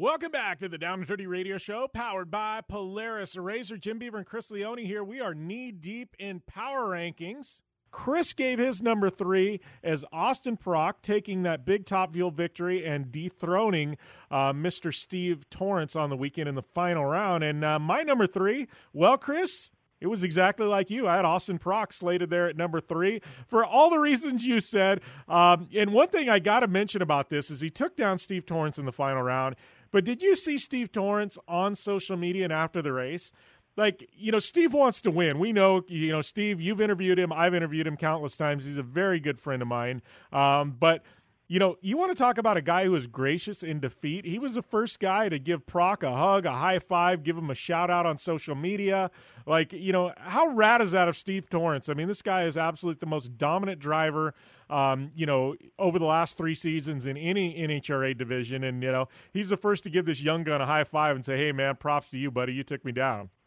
Speaker 2: Welcome back to the Down and Dirty Radio Show, powered by Polaris Razor. Jim Beaver and Chris Leone here. We are knee deep in power rankings. Chris gave his number three as Austin Prock taking that big top fuel victory and dethroning uh, Mr. Steve Torrence on the weekend in the final round. And uh, my number three, well, Chris, it was exactly like you. I had Austin Prock slated there at number three for all the reasons you said. Um, and one thing I got to mention about this is he took down Steve Torrence in the final round. But did you see Steve Torrence on social media and after the race? like you know steve wants to win. We know you know steve you've interviewed him. I've interviewed him countless times. He's a very good friend of mine. Um, but you know you want to talk about a guy who is gracious in defeat he was the first guy to give prock a hug a high five give him a shout out on social media like you know how rad is that of steve torrence i mean this guy is absolutely the most dominant driver um, you know, over the last three seasons in any NHRA division. And, you know, he's the first to give this young gun a high five and say, hey, man, props to you, buddy. You took me down.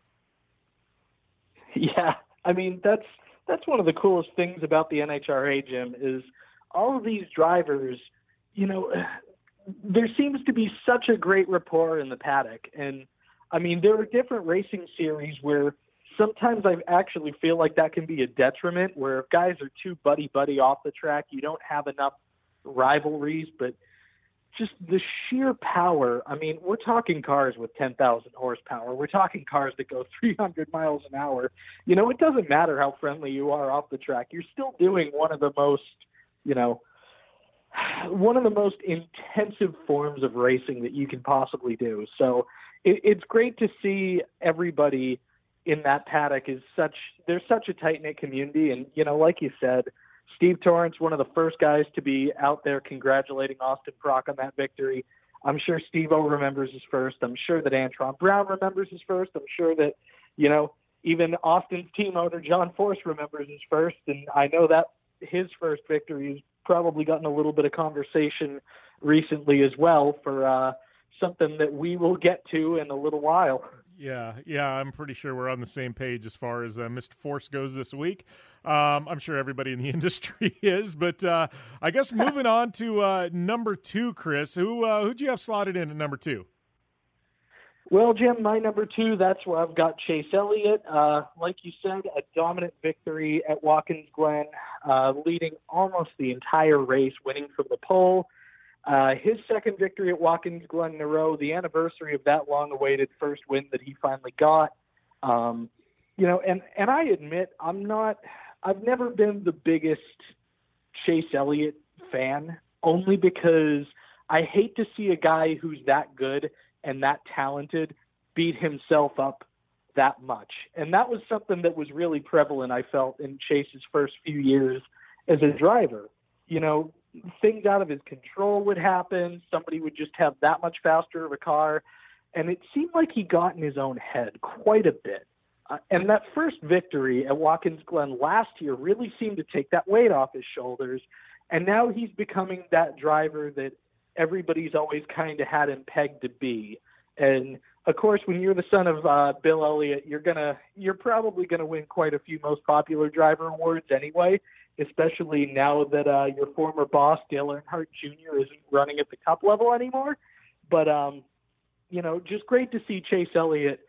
Speaker 16: Yeah, I mean that's that's one of the coolest things about the NHRA, Jim, is all of these drivers. You know, there seems to be such a great rapport in the paddock, and I mean there are different racing series where sometimes I actually feel like that can be a detriment, where if guys are too buddy buddy off the track, you don't have enough rivalries, but just the sheer power. I mean, we're talking cars with 10,000 horsepower. We're talking cars that go 300 miles an hour. You know, it doesn't matter how friendly you are off the track. You're still doing one of the most, you know, one of the most intensive forms of racing that you can possibly do. So it, it's great to see everybody in that paddock is such there's such a tight knit community and you know like you said Steve Torrence, one of the first guys to be out there congratulating Austin Prock on that victory. I'm sure Steve O remembers his first. I'm sure that Antron Brown remembers his first. I'm sure that, you know, even Austin's team owner John Force remembers his first. And I know that his first victory has probably gotten a little bit of conversation recently as well for uh, something that we will get to in a little while.
Speaker 2: Yeah, yeah, I'm pretty sure we're on the same page as far as uh, Mr. Force goes this week. Um, I'm sure everybody in the industry is, but uh, I guess moving on to uh, number two, Chris. Who uh, who'd you have slotted in at number two?
Speaker 16: Well, Jim, my number two, that's where I've got Chase Elliott. Uh, like you said, a dominant victory at Watkins Glen, uh, leading almost the entire race, winning from the pole. Uh, his second victory at Watkins Glen in a row, the anniversary of that long-awaited first win that he finally got. Um, you know, and and I admit I'm not. I've never been the biggest Chase Elliott fan, only because I hate to see a guy who's that good and that talented beat himself up that much. And that was something that was really prevalent, I felt, in Chase's first few years as a driver. You know, things out of his control would happen. Somebody would just have that much faster of a car. And it seemed like he got in his own head quite a bit. Uh, and that first victory at Watkins Glen last year really seemed to take that weight off his shoulders. And now he's becoming that driver that everybody's always kind of had him pegged to be. And of course, when you're the son of uh, Bill Elliott, you're gonna you're probably gonna win quite a few most popular driver awards anyway especially now that uh, your former boss Dale Earnhardt Jr. isn't running at the Cup level anymore. But um, you know, just great to see Chase Elliott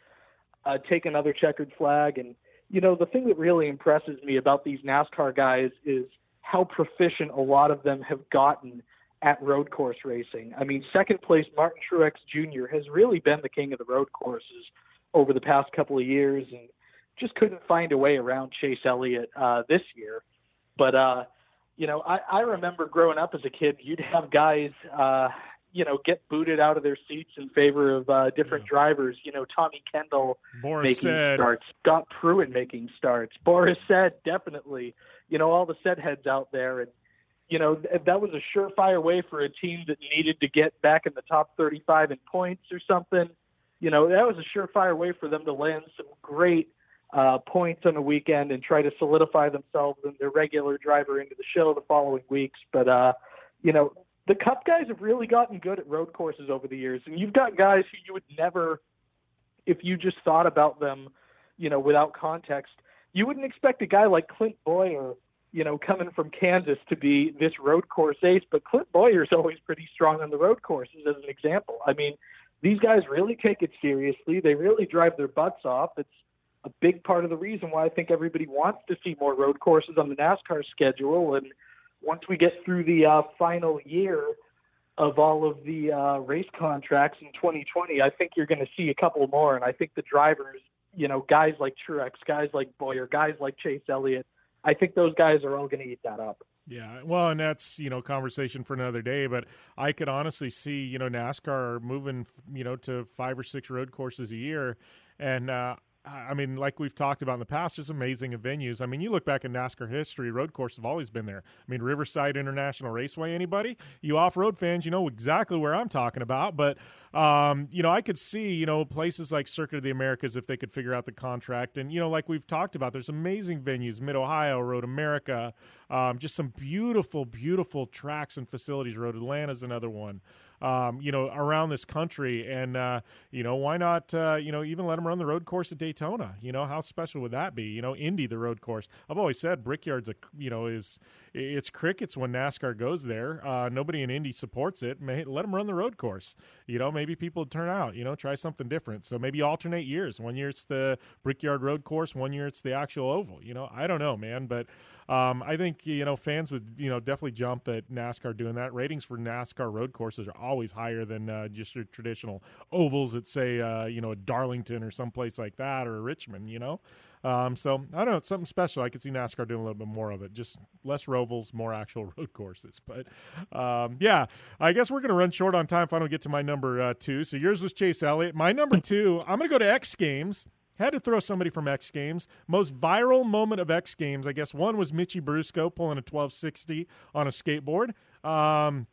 Speaker 16: uh, take another checkered flag. And you know, the thing that really impresses me about these NASCAR guys is how proficient a lot of them have gotten at road course racing. I mean, second place Martin Truex Jr. has really been the king of the road courses over the past couple of years, and just couldn't find a way around Chase Elliott uh, this year. But uh, you know, I, I remember growing up as a kid, you'd have guys uh, you know, get booted out of their seats in favor of uh, different yeah. drivers. You know, Tommy Kendall
Speaker 2: Boris
Speaker 16: making
Speaker 2: said.
Speaker 16: starts, Scott Pruett making starts, Boris said definitely. You know, all the set heads out there, and you know that was a surefire way for a team that needed to get back in the top 35 in points or something. You know, that was a surefire way for them to land some great uh, points on a weekend and try to solidify themselves and their regular driver into the show the following weeks. But uh, you know, the Cup guys have really gotten good at road courses over the years, and you've got guys who you would never, if you just thought about them, you know, without context, you wouldn't expect a guy like Clint Bowyer, you know, coming from Kansas to be this road course ace. But Clint Bowyer's always pretty strong on the road courses, as an example. I mean, these guys really take it seriously. They really drive their butts off. It's a big part of the reason why I think everybody wants to see more road courses on the NASCAR schedule. And once we get through the uh, final year of all of the uh, race contracts in 2020, I think you're going to see a couple more. And I think the drivers, you know, guys like Truex, guys like Bowyer, guys like Chase Elliott, I think those guys are all going to eat that up.
Speaker 2: Yeah, well, and that's you know conversation for another day. But I could honestly see you know NASCAR moving you know to five or six road courses a year, and uh, I mean, like we've talked about in the past, just amazing venues. I mean, you look back in NASCAR history, road courses have always been there. I mean, Riverside International Raceway, anybody? You off road fans, you know exactly where I'm talking about. But, um, you know, I could see, you know, places like Circuit of the Americas if they could figure out the contract. And, you know, like we've talked about, there's amazing venues, Mid Ohio, Road America, um, just some beautiful, beautiful tracks and facilities. Road Atlanta's another one um, you know, around this country. And, uh, you know, why not, uh, you know, even let them run the road course at Daytona? You know, how special would that be? You know, Indy, the road course. I've always said Brickyard's a, you know, is it's crickets when NASCAR goes there. Uh, nobody in Indy supports it. May, let them run the road course. You know, maybe people turn out. You know, try something different. So maybe alternate years. One year it's the Brickyard Road Course. One year it's the actual oval. You know, I don't know, man, but um, I think you know fans would you know definitely jump at NASCAR doing that. Ratings for NASCAR road courses are always higher than uh, just your traditional ovals at say uh, you know a Darlington or someplace like that or a Richmond. You know. Um, so I don't know, it's something special. I could see NASCAR doing a little bit more of it, just less rovals, more actual road courses. But um, yeah, I guess we're going to run short on time if I don't get to my number uh, two. So yours was Chase Elliott. My number two, I'm going to go to X Games. Had to throw somebody from X Games. Most viral moment of X Games, I guess one was Mitchie Brusco pulling a 1260 on a skateboard. Um,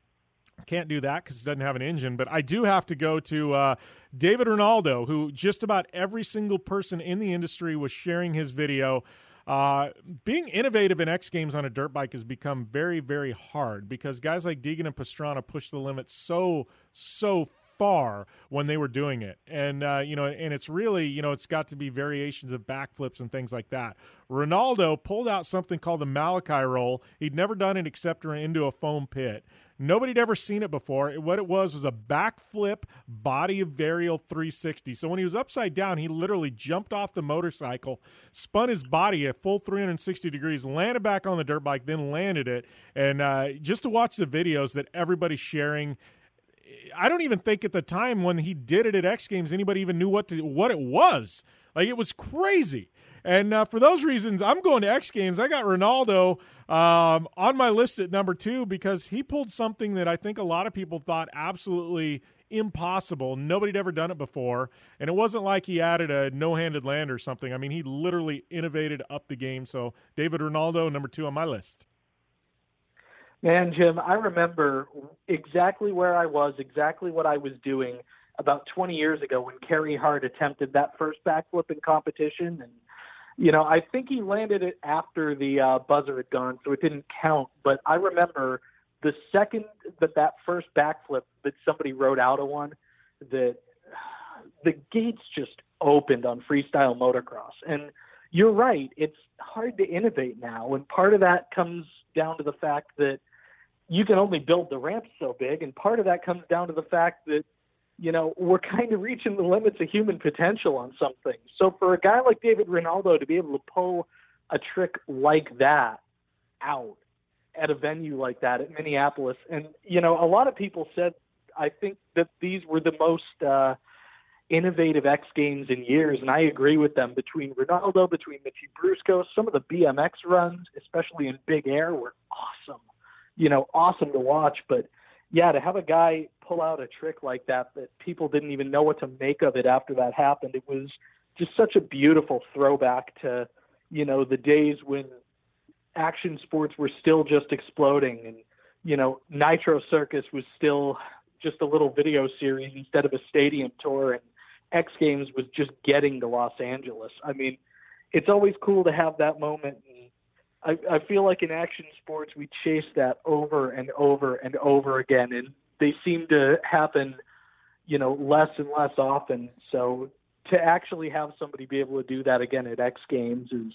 Speaker 2: can't do that because it doesn't have an engine. But I do have to go to uh, David Rinaldo, who just about every single person in the industry was sharing his video. Uh, being innovative in X Games on a dirt bike has become very, very hard because guys like Deegan and Pastrana pushed the limit so, so far when they were doing it. And, uh, you know, and it's really, you know, it's got to be variations of backflips and things like that. Rinaldo pulled out something called the Malachi roll. He'd never done it except into a foam pit. Nobody'd ever seen it before. What it was was a backflip body of varial 360. So when he was upside down, he literally jumped off the motorcycle, spun his body a full 360 degrees, landed back on the dirt bike, then landed it. And uh, just to watch the videos that everybody's sharing I don't even think at the time when he did it at X Games anybody even knew what to, what it was. Like it was crazy. And uh, for those reasons, I'm going to X Games. I got Rinaldo um, on my list at number two because he pulled something that I think a lot of people thought absolutely impossible. Nobody'd ever done it before. And it wasn't like he added a no handed land or something. I mean, he literally innovated up the game. So, David Rinaldo, number two on my list.
Speaker 16: Man, Jim, I remember exactly where I was, exactly what I was doing about 20 years ago when Carey Hart attempted that first backflip in competition. And, you know, I think he landed it after the uh, buzzer had gone, so it didn't count. But I remember the second that that first backflip that somebody wrote out of one, that the gates just opened on freestyle motocross. And you're right, it's hard to innovate now. And part of that comes down to the fact that you can only build the ramps so big, and part of that comes down to the fact that you know we're kind of reaching the limits of human potential on some things. So for a guy like David Rinaldo to be able to pull a trick like that out at a venue like that at Minneapolis, and you know a lot of people said I think that these were the most uh, innovative X Games in years, and I agree with them. Between Rinaldo, between Mitchie Brusco, some of the BMX runs, especially in big air, were awesome you know, awesome to watch. But yeah, to have a guy pull out a trick like that that people didn't even know what to make of it after that happened, it was just such a beautiful throwback to, you know, the days when action sports were still just exploding and, you know, Nitro Circus was still just a little video series instead of a stadium tour and X Games was just getting to Los Angeles. I mean, it's always cool to have that moment and I, I feel like in action sports we chase that over and over and over again, and they seem to happen, you know, less and less often. So to actually have somebody be able to do that again at X Games is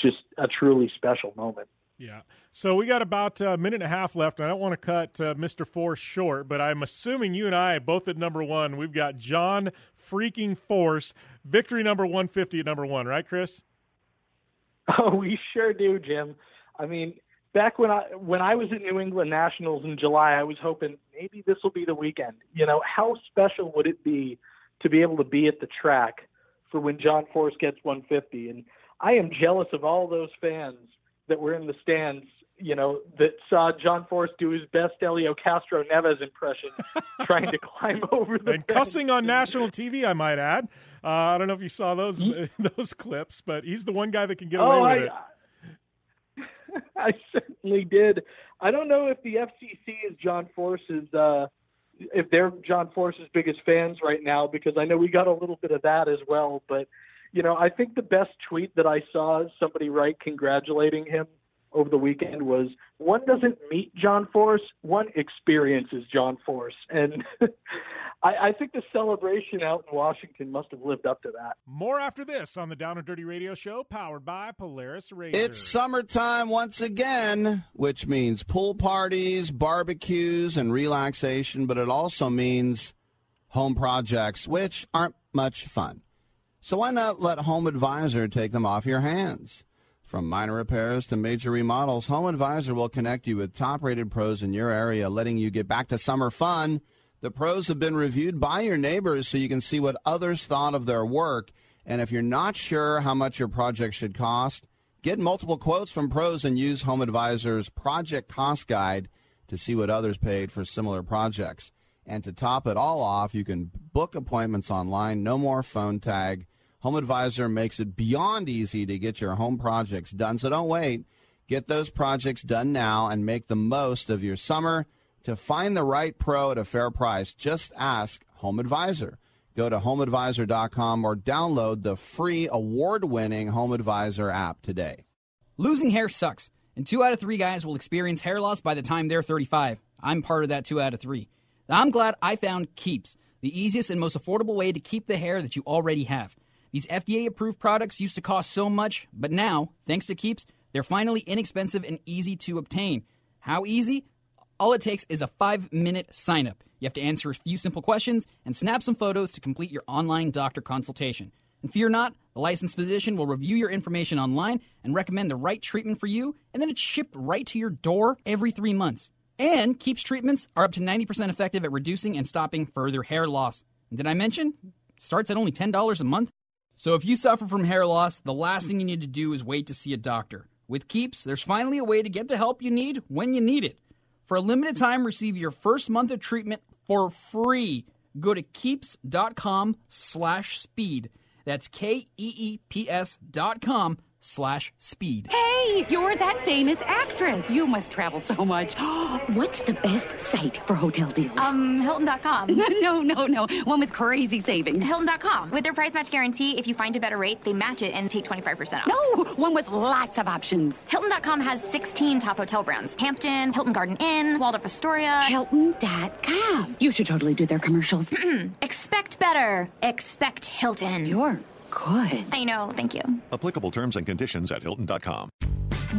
Speaker 16: just a truly special moment.
Speaker 2: Yeah. So we got about a minute and a half left. I don't want to cut uh, Mr. Force short, but I'm assuming you and I both at number one. We've got John freaking Force, victory number 150 at number one, right, Chris?
Speaker 16: Oh, we sure do, Jim. I mean, back when I when I was at New England Nationals in July, I was hoping maybe this will be the weekend. You know, how special would it be to be able to be at the track for when John Force gets 150? And I am jealous of all those fans that were in the stands, you know, that saw John Force do his best Elio Castroneves impression, trying to climb over the
Speaker 2: and cussing on national TV. I might add. Uh, I don't know if you saw those those clips, but he's the one guy that can get away
Speaker 16: oh,
Speaker 2: with
Speaker 16: I,
Speaker 2: it.
Speaker 16: I certainly did. I don't know if the FCC is John Force's, uh, if they're John Force's biggest fans right now, because I know we got a little bit of that as well. But, you know, I think the best tweet that I saw is somebody write congratulating him over the weekend was one doesn't meet John Force, one experiences John Force. And I, I think the celebration out in Washington must have lived up to that.
Speaker 2: More after this on the Down and Dirty Radio Show, powered by Polaris Razor.
Speaker 18: It's summertime once again, which means pool parties, barbecues, and relaxation, but it also means home projects, which aren't much fun. So why not let Home Advisor take them off your hands? From minor repairs to major remodels, Home Advisor will connect you with top rated pros in your area, letting you get back to summer fun. The pros have been reviewed by your neighbors so you can see what others thought of their work. And if you're not sure how much your project should cost, get multiple quotes from pros and use Home Advisor's project cost guide to see what others paid for similar projects. And to top it all off, you can book appointments online, no more phone tag. Home Advisor makes it beyond easy to get your home projects done. So don't wait. Get those projects done now and make the most of your summer. To find the right pro at a fair price, just ask Home Advisor. Go to homeadvisor.com or download the free award winning Home Advisor app today.
Speaker 14: Losing hair sucks, and two out of three guys will experience hair loss by the time they're 35. I'm part of that two out of three. I'm glad I found Keeps, the easiest and most affordable way to keep the hair that you already have. These FDA approved products used to cost so much, but now, thanks to Keeps, they're finally inexpensive and easy to obtain. How easy? All it takes is a five minute sign up. You have to answer a few simple questions and snap some photos to complete your online doctor consultation. And fear not, the licensed physician will review your information online and recommend the right treatment for you, and then it's shipped right to your door every three months. And Keeps treatments are up to 90% effective at reducing and stopping further hair loss. And did I mention? Starts at only $10 a month. So if you suffer from hair loss, the last thing you need to do is wait to see a doctor. With Keeps, there's finally a way to get the help you need when you need it. For a limited time, receive your first month of treatment for free. Go to keeps.com slash speed. That's K-E-E-P-S dot com slash speed.
Speaker 19: Hey, you're that famous actress. You must travel so much. What's the best site for hotel deals?
Speaker 20: Um, Hilton.com.
Speaker 19: no, no, no. One with crazy savings.
Speaker 20: Hilton.com. With their price match guarantee, if you find a better rate, they match it and take 25% off.
Speaker 19: No, one with lots of options.
Speaker 20: Hilton.com has 16 top hotel brands Hampton, Hilton Garden Inn, Waldorf Astoria.
Speaker 19: Hilton.com. You should totally do their commercials.
Speaker 20: Expect better. Expect Hilton.
Speaker 19: You're good.
Speaker 20: I know. Thank you.
Speaker 21: Applicable terms and conditions at Hilton.com.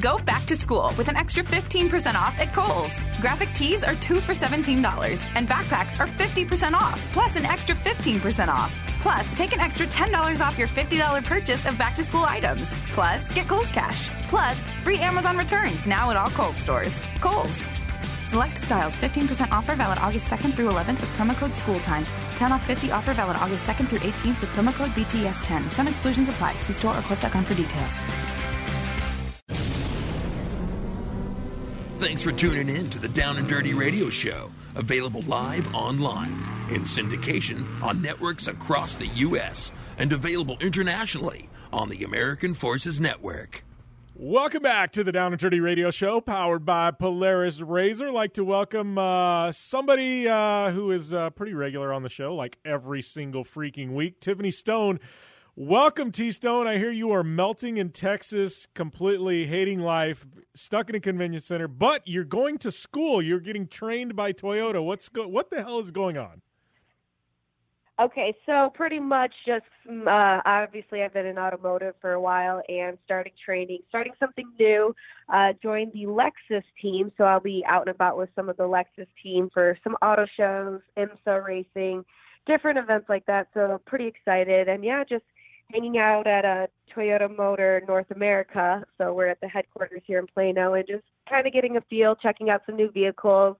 Speaker 22: Go back to school with an extra 15% off at Kohl's. Graphic tees are two for $17, and backpacks are 50% off, plus an extra 15% off. Plus, take an extra $10 off your $50 purchase of back to school items. Plus, get Kohl's Cash. Plus, free Amazon returns now at all Kohl's stores. Kohl's. Select styles 15% offer valid August 2nd through 11th with promo code SCHOOLTIME. 10 off 50 offer valid August 2nd through 18th with promo code BTS10. Some exclusions apply. See store or Kohl's.com for details.
Speaker 1: Thanks for tuning in to the Down and Dirty Radio Show, available live online in syndication on networks across the U.S. and available internationally on the American Forces Network.
Speaker 2: Welcome back to the Down and Dirty Radio Show, powered by Polaris Razor. Like to welcome uh, somebody uh, who is uh, pretty regular on the show, like every single freaking week. Tiffany Stone Welcome, T Stone. I hear you are melting in Texas, completely hating life, stuck in a convenience center, but you're going to school. You're getting trained by Toyota. What's go- what the hell is going on?
Speaker 23: Okay, so pretty much just mm, uh, obviously I've been in automotive for a while and starting training, starting something new. Uh, joined the Lexus team, so I'll be out and about with some of the Lexus team for some auto shows, IMSA racing, different events like that. So pretty excited, and yeah, just hanging out at a Toyota Motor North America. So we're at the headquarters here in Plano, and just kind of getting a feel, checking out some new vehicles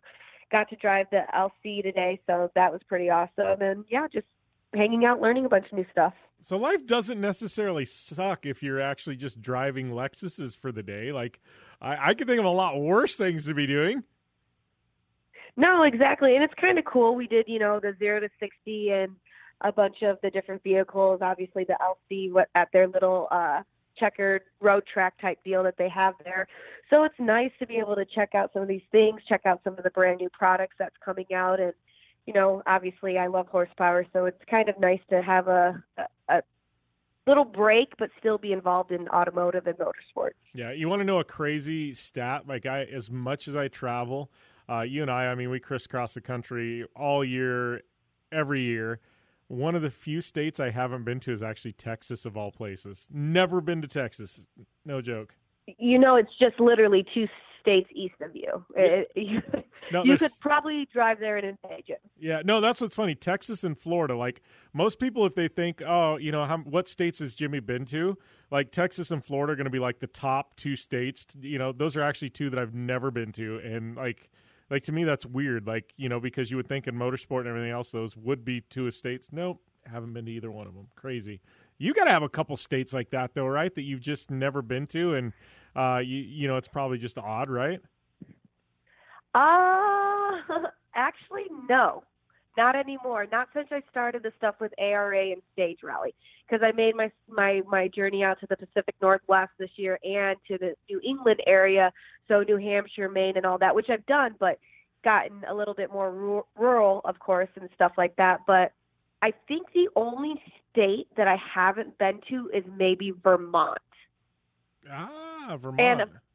Speaker 23: got to drive the LC today, so that was pretty awesome. And yeah, just hanging out, learning a bunch of new stuff.
Speaker 2: So life doesn't necessarily suck if you're actually just driving Lexuses for the day. Like I, I could think of a lot worse things to be doing.
Speaker 23: No, exactly, and it's kind of cool. We did, you know, the zero to sixty and a bunch of the different vehicles. Obviously, the LC what at their little uh checkered road track type deal that they have there. So it's nice to be able to check out some of these things, check out some of the brand new products that's coming out and you know, obviously I love horsepower, so it's kind of nice to have a a, a little break but still be involved in automotive and motorsports.
Speaker 2: Yeah, you want to know a crazy stat? Like I as much as I travel, uh, you and I, I mean, we crisscross the country all year, every year. One of the few states I haven't been to is actually Texas, of all places. Never been to Texas. No joke.
Speaker 23: You know, it's just literally two states east of you. It, you,
Speaker 2: No,
Speaker 23: you could probably drive there in engage it.
Speaker 2: Yeah, no, that's what's funny. Texas and Florida, like most people, if they think, oh, you know, how, what states has Jimmy been to? Like Texas and Florida are going to be like the top two states. You know, those are actually two that I've never been to, and like, like to me, that's weird. Like, you know, because you would think in motorsport and everything else, those would be two states. Nope, haven't been to either one of them. Crazy. You got to have a couple states like that, though, right? That you've just never been to, and uh, you, you know, it's probably just odd, right?
Speaker 23: Uh, actually, no, not anymore. Not since I started the stuff with ARA and Stage Rally, because I made my my my journey out to the Pacific Northwest this year and to the New England area, so New Hampshire, Maine, and all that, which I've done, but gotten a little bit more ru- rural, of course, and stuff like that. But I think the only state that I haven't been to is maybe Vermont
Speaker 2: Ah, Vermont.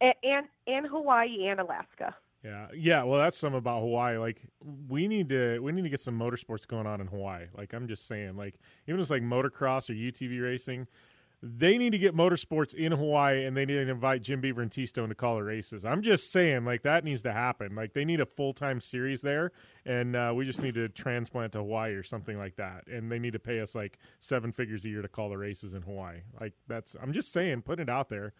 Speaker 23: and and and Hawaii and Alaska.
Speaker 2: Yeah, yeah. Well, that's some about Hawaii. Like, we need to we need to get some motorsports going on in Hawaii. Like, I'm just saying, like, even just like motocross or UTV racing, they need to get motorsports in Hawaii, and they need to invite Jim Beaver and T Stone to call the races. I'm just saying, like, that needs to happen. Like, they need a full time series there, and uh, we just need to transplant to Hawaii or something like that. And they need to pay us like seven figures a year to call the races in Hawaii. Like, that's I'm just saying, put it out there.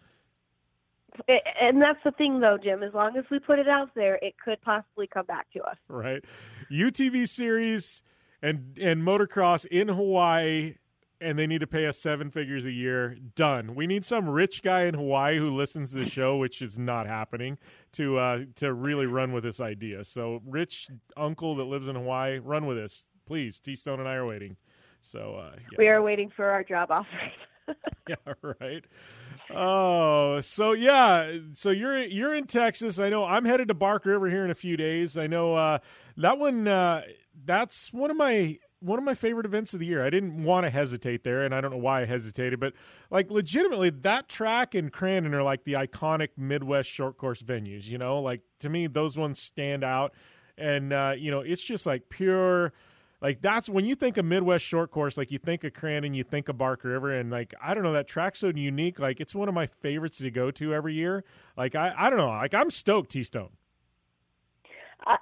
Speaker 23: And that's the thing, though, Jim. As long as we put it out there, it could possibly come back to us.
Speaker 2: right? UTV series and and motocross in Hawaii, and they need to pay us seven figures a year. Done. We need some rich guy in Hawaii who listens to the show, which is not happening, to uh, to really run with this idea. So, rich uncle that lives in Hawaii, run with this, please. T Stone and I are waiting. So, uh, yeah.
Speaker 23: We are waiting for our job offers.
Speaker 2: yeah, right. Oh, so yeah, so you're you're in Texas. I know I'm headed to Bark River here in a few days. I know uh, that one. Uh, that's one of my one of my favorite events of the year. I didn't want to hesitate there, and I don't know why I hesitated, but like legitimately, that track and Crandon are like the iconic Midwest short course venues. You know, like to me, those ones stand out, and uh, you know, it's just like pure like that's when you think of Midwest short course, like you think of Crandon, you think of Barker River, and like I don't know, that track's so unique. Like it's one of my favorites to go to every year. Like I, I don't know, like I'm stoked, T Stone.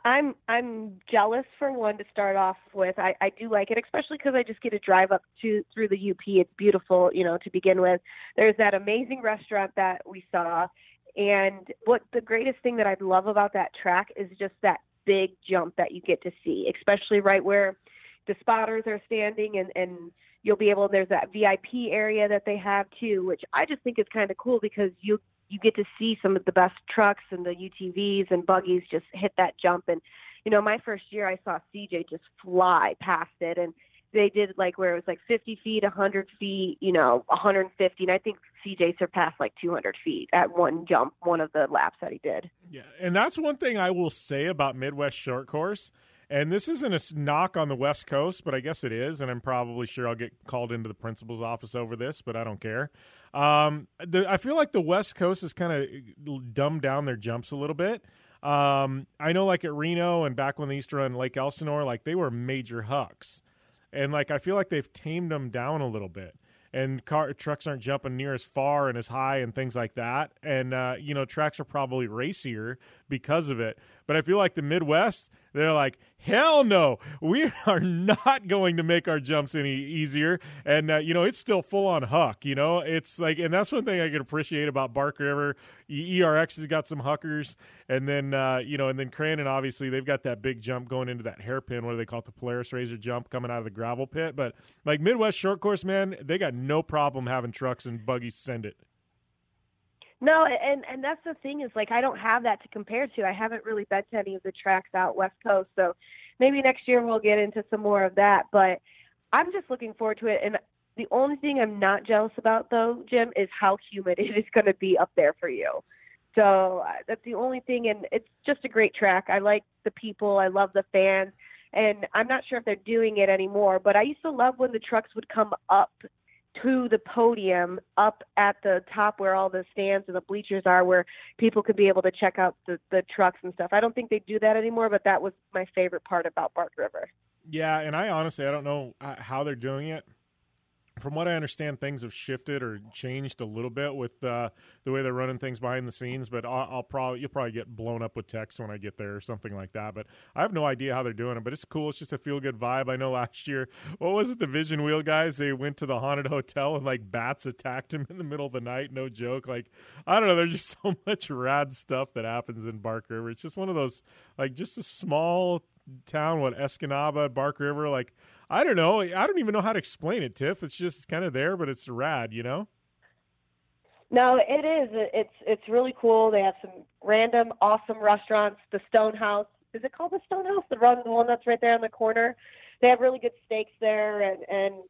Speaker 23: I'm I'm jealous for one to start off with. I, I do like it, especially because I just get to drive up to through the UP. It's beautiful, you know, to begin with. There's that amazing restaurant that we saw, and what the greatest thing that I love about that track is just that big jump that you get to see, especially right where the spotters are standing and and you'll be able there's that VIP area that they have too, which I just think is kind of cool because you you get to see some of the best trucks and the UTVs and buggies just hit that jump and you know my first year I saw CJ just fly past it and they did like where it was like 50 feet, 100 feet, you know, 150, and I think CJ surpassed like 200 feet at one jump, one of the laps that he did.
Speaker 2: Yeah, and that's one thing I will say about Midwest short course. And this isn't a knock on the West Coast, but I guess it is, and I'm probably sure I'll get called into the principal's office over this, but I don't care. Um, the, I feel like the West Coast has kind of dumbed down their jumps a little bit. Um, I know, like at Reno and back when they used to run Lake Elsinore, like they were major hucks, and like I feel like they've tamed them down a little bit. And car trucks aren't jumping near as far and as high and things like that. And uh, you know, tracks are probably racier because of it. But I feel like the Midwest, they're like, hell no, we are not going to make our jumps any easier. And uh, you know, it's still full on huck. You know, it's like, and that's one thing I can appreciate about Bark River. ERX has got some huckers, and then uh, you know, and then Crandon obviously they've got that big jump going into that hairpin. What do they call it? The Polaris RZR jump coming out of the gravel pit. But like Midwest short course, man, they got no problem having trucks and buggies send it.
Speaker 23: No, and and that's the thing is like I don't have that to compare to. I haven't really been to any of the tracks out west coast, so maybe next year we'll get into some more of that. But I'm just looking forward to it. And the only thing I'm not jealous about though, Jim, is how humid it is going to be up there for you. So uh, that's the only thing, and it's just a great track. I like the people, I love the fans, and I'm not sure if they're doing it anymore. But I used to love when the trucks would come up to the podium up at the top where all the stands and the bleachers are where people could be able to check out the, the trucks and stuff. I don't think they do that anymore, but that was my favorite part about Bark River.
Speaker 2: Yeah, and I honestly I don't know uh, how they're doing it. From what I understand, things have shifted or changed a little bit with uh, the way they're running things behind the scenes. But I'll, I'll probably you'll probably get blown up with text when I get there or something like that. But I have no idea how they're doing it. But it's cool. It's just a feel good vibe. I know last year, what was it? The Vision Wheel guys they went to the haunted hotel and like bats attacked him in the middle of the night. No joke. Like I don't know. There's just so much rad stuff that happens in Bark River. It's just one of those like just a small town. What Escanaba, Bark River, like. I don't know. I don't even know how to explain it, Tiff. It's just kind of there, but it's rad, you know.
Speaker 23: No, it is. It's it's really cool. They have some random awesome restaurants. The Stone House. Is it called the Stone House? The run, the one that's right there in the corner. They have really good steaks there, and and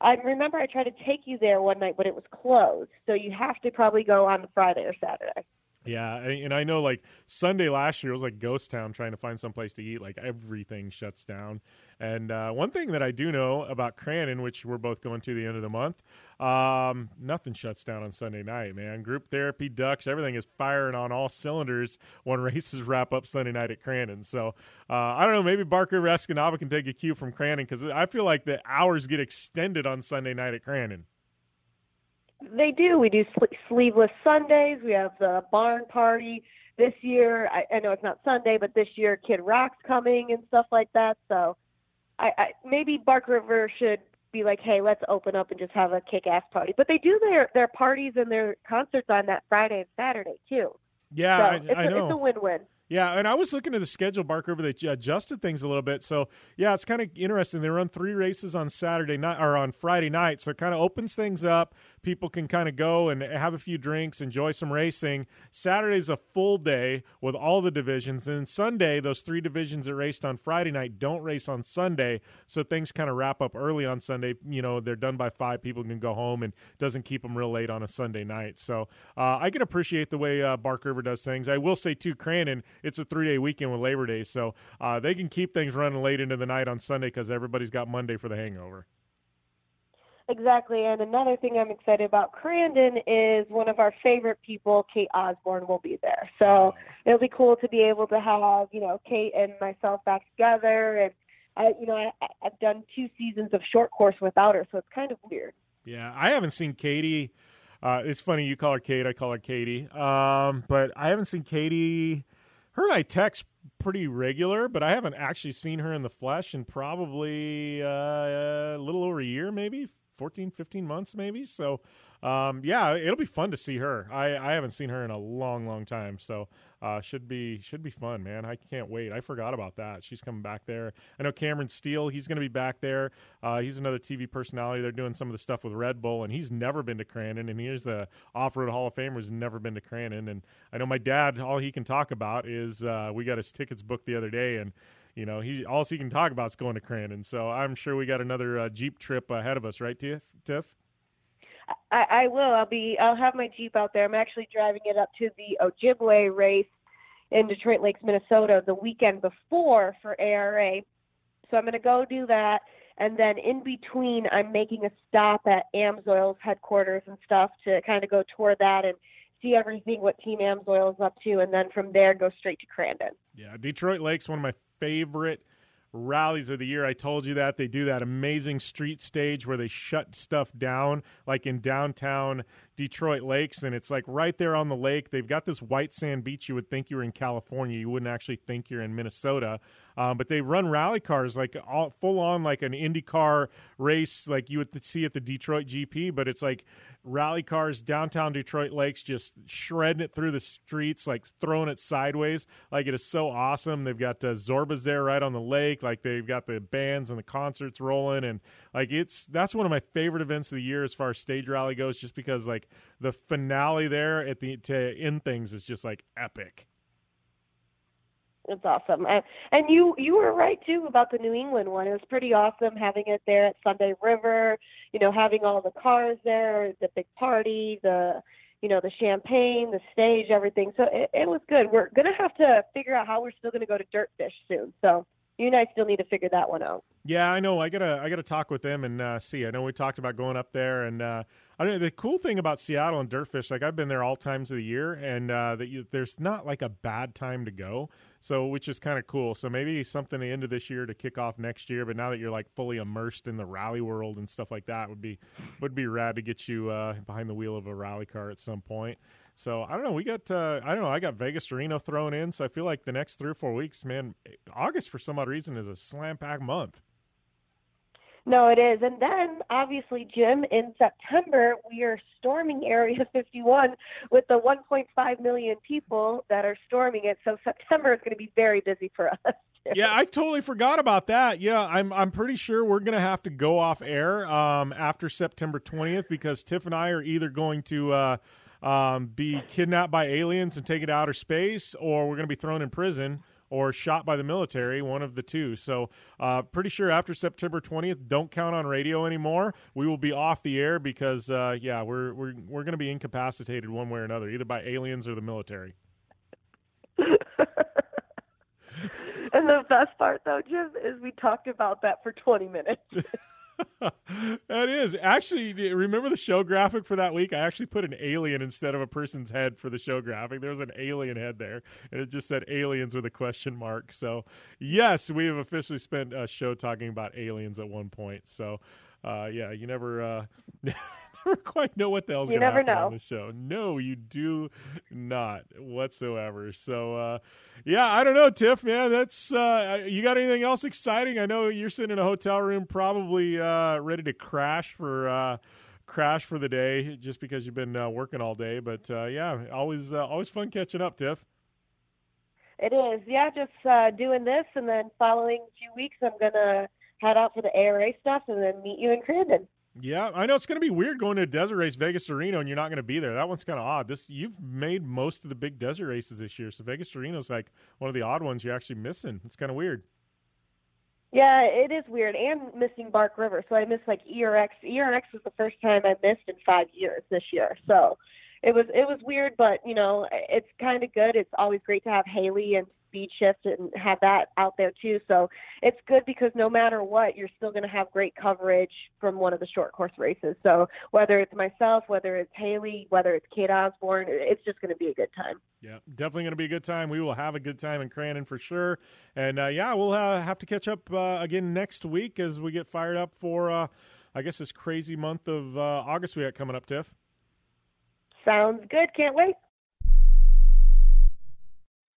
Speaker 23: I remember I tried to take you there one night, but it was closed. So you have to probably go on Friday or Saturday.
Speaker 2: Yeah, and I know like Sunday last year it was like ghost town trying to find some place to eat. Like everything shuts down. And uh, one thing that I do know about Crandon, which we're both going to the end of the month, um, nothing shuts down on Sunday night, man. Group therapy, ducks, everything is firing on all cylinders when races wrap up Sunday night at Crandon. So uh, I don't know, maybe Barker Escanaba can take a cue from Crandon because I feel like the hours get extended on Sunday night at Crandon.
Speaker 23: They do. We do sl- sleeveless Sundays. We have the barn party this year. I, I know it's not Sunday, but this year Kid Rock's coming and stuff like that. So I, I maybe Bark River should be like, hey, let's open up and just have a kick-ass party. But they do their their parties and their concerts on that Friday and Saturday too.
Speaker 2: Yeah,
Speaker 23: so
Speaker 2: I,
Speaker 23: it's,
Speaker 2: I
Speaker 23: a,
Speaker 2: know.
Speaker 23: it's a win-win.
Speaker 2: Yeah, and I was looking at the schedule, Bark River. They adjusted things a little bit, so yeah, it's kind of interesting. They run three races on Saturday night or on Friday night, so it kind of opens things up. People can kind of go and have a few drinks, enjoy some racing. Saturday's a full day with all the divisions, and Sunday, those three divisions that raced on Friday night don't race on Sunday, so things kind of wrap up early on Sunday. You know, they're done by five. People can go home and doesn't keep them real late on a Sunday night. So uh, I can appreciate the way uh, Bark River does things. I will say too, Crandon it's a three day weekend with Labor Day, so uh, they can keep things running late into the night on Sunday because everybody's got Monday for the hangover.
Speaker 23: Exactly. And another thing I'm excited about Crandon is one of our favorite people, Kate Osborne, will be there. So it'll be cool to be able to have, you know, Kate and myself back together. And, I, you know, I, I've done two seasons of short course without her, so it's kind of weird.
Speaker 2: Yeah, I haven't seen Katie. Uh, it's funny you call her Kate, I call her Katie. Um, but I haven't seen Katie. Her and I text pretty regular, but I haven't actually seen her in the flesh in probably uh, a little over a year, maybe 14, 15 months, maybe. So, um, yeah, it'll be fun to see her. I, I haven't seen her in a long, long time, so uh, should be should be fun, man. I can't wait. I forgot about that. She's coming back there. I know Cameron Steele. He's going to be back there. Uh, he's another TV personality. They're doing some of the stuff with Red Bull, and he's never been to Crandon. And here's a off-road Hall of Famer who's never been to Crandon. And I know my dad. All he can talk about is uh, we got his tickets booked the other day, and you know he all he can talk about is going to Crandon. So I'm sure we got another uh, Jeep trip ahead of us, right, Tiff? Tiff?
Speaker 23: I, I will. I'll be. I'll have my Jeep out there. I'm actually driving it up to the Ojibwe race in Detroit Lakes, Minnesota, the weekend before for ARA. So I'm going to go do that. And then in between, I'm making a stop at AMSOIL's headquarters and stuff to kind of go tour that and see everything what Team AMSOIL is up to. And then from there, go straight to Crandon.
Speaker 2: Yeah, Detroit Lakes, one of my favorite rallies of the year. I told you that they do that amazing street stage where they shut stuff down, like in downtown Detroit Lakes, and it's like right there on the lake. They've got this white sand beach. You would think you were in California. You wouldn't actually think you're in Minnesota. Um, but they run rally cars like all, full on like an IndyCar race, like you would see at the Detroit GP. But it's like rally cars downtown Detroit Lakes, just shredding it through the streets, like throwing it sideways. Like it is so awesome. They've got uh, Zorbaz there right on the lake. Like they've got the bands and the concerts rolling, and like it's that's one of my favorite events of the year as far as stage rally goes, just because like the finale there at the to end things is just like epic.
Speaker 23: It's awesome, and, and you you were right too about the New England one. It was pretty awesome having it there at Sunday River. You know, having all the cars there, the big party, the you know the champagne, the stage, everything. So it, it was good. We're gonna have to figure out how we're still gonna go to Dirtfish soon. So you and I still need to figure that one out.
Speaker 2: Yeah, I know. I gotta I gotta talk with them and uh, see. I know we talked about going up there, and uh, I know the cool thing about Seattle and Dirtfish, like I've been there all times of the year, and uh, that you, there's not like a bad time to go. So which is kind of cool. So maybe something the end of this year to kick off next year. But now that you're like fully immersed in the rally world and stuff like that, would be would be rad to get you uh, behind the wheel of a rally car at some point. So I don't know. We got uh, I don't know. I got Vegas Reno thrown in, so I feel like the next three or four weeks, man. August for some odd reason is a slam pack month.
Speaker 23: No, it is. And then, obviously, Jim, in September, we are storming Area 51 with the 1.5 million people that are storming it. So September is going to be very busy for us.
Speaker 2: yeah, I totally forgot about that. Yeah, I'm I'm pretty sure we're gonna have to go off air um, after September 20th because Tiff and I are either going to uh, um, be kidnapped by aliens and taken to outer space, or we're gonna be thrown in prison or shot by the military, one of the two. So, uh, pretty sure after September 20th, don't count on radio anymore. We will be off the air because, uh, yeah, we're we're we're going to be incapacitated one way or another, either by aliens or the military.
Speaker 23: and the best part, though, Jim, is we talked about that for 20 minutes.
Speaker 2: that is. Actually remember the show graphic for that week? I actually put an alien instead of a person's head for the show graphic. There was an alien head there and it just said aliens with a question mark. So yes we have officially spent a show talking about aliens at one point. So uh, yeah you never uh, never quite know what the hell's going to happen
Speaker 23: know.
Speaker 2: on the show. No, you do not whatsoever. So, uh, yeah, I don't know, Tiff, man. That's uh, you got anything else exciting? I know you're sitting in a hotel room, probably uh, ready to crash for uh, crash for the day, just because you've been uh, working all day. But uh, yeah, always uh, always fun catching up, Tiff.
Speaker 23: It is, yeah. Just uh, doing this, and then following few weeks, I'm gonna head out for the ARA stuff, and then meet you in Crandon.
Speaker 2: Yeah, I know it's going to be weird going to a desert race, Vegas Reno, and you're not going to be there. That one's kind of odd. This you've made most of the big desert races this year, so Vegas Reno's like one of the odd ones you're actually missing. It's kind of weird.
Speaker 23: Yeah, it is weird, and missing Bark River. So I missed like ERX. ERX was the first time I missed in five years this year. So it was it was weird, but you know it's kind of good. It's always great to have Haley and speed shift and have that out there too. So it's good because no matter what, you're still going to have great coverage from one of the short course races. So whether it's myself, whether it's Haley, whether it's Kate Osborne, it's just going to be a good time.
Speaker 2: Yeah, definitely going to be a good time. We will have a good time in Crandon for sure. And uh, yeah, we'll uh, have to catch up uh, again next week as we get fired up for, uh, I guess, this crazy month of uh, August we got coming up, Tiff.
Speaker 23: Sounds good. Can't wait.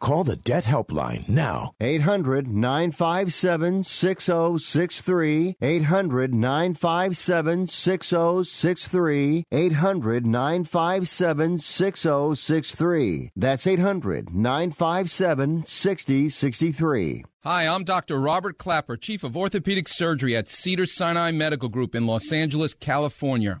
Speaker 11: Call the Debt Helpline now.
Speaker 8: 800 957 6063. 800 957 6063. 800 957 6063. That's 800 957 6063.
Speaker 12: Hi, I'm Dr. Robert Klapper, Chief of Orthopedic Surgery at Cedar Sinai Medical Group in Los Angeles, California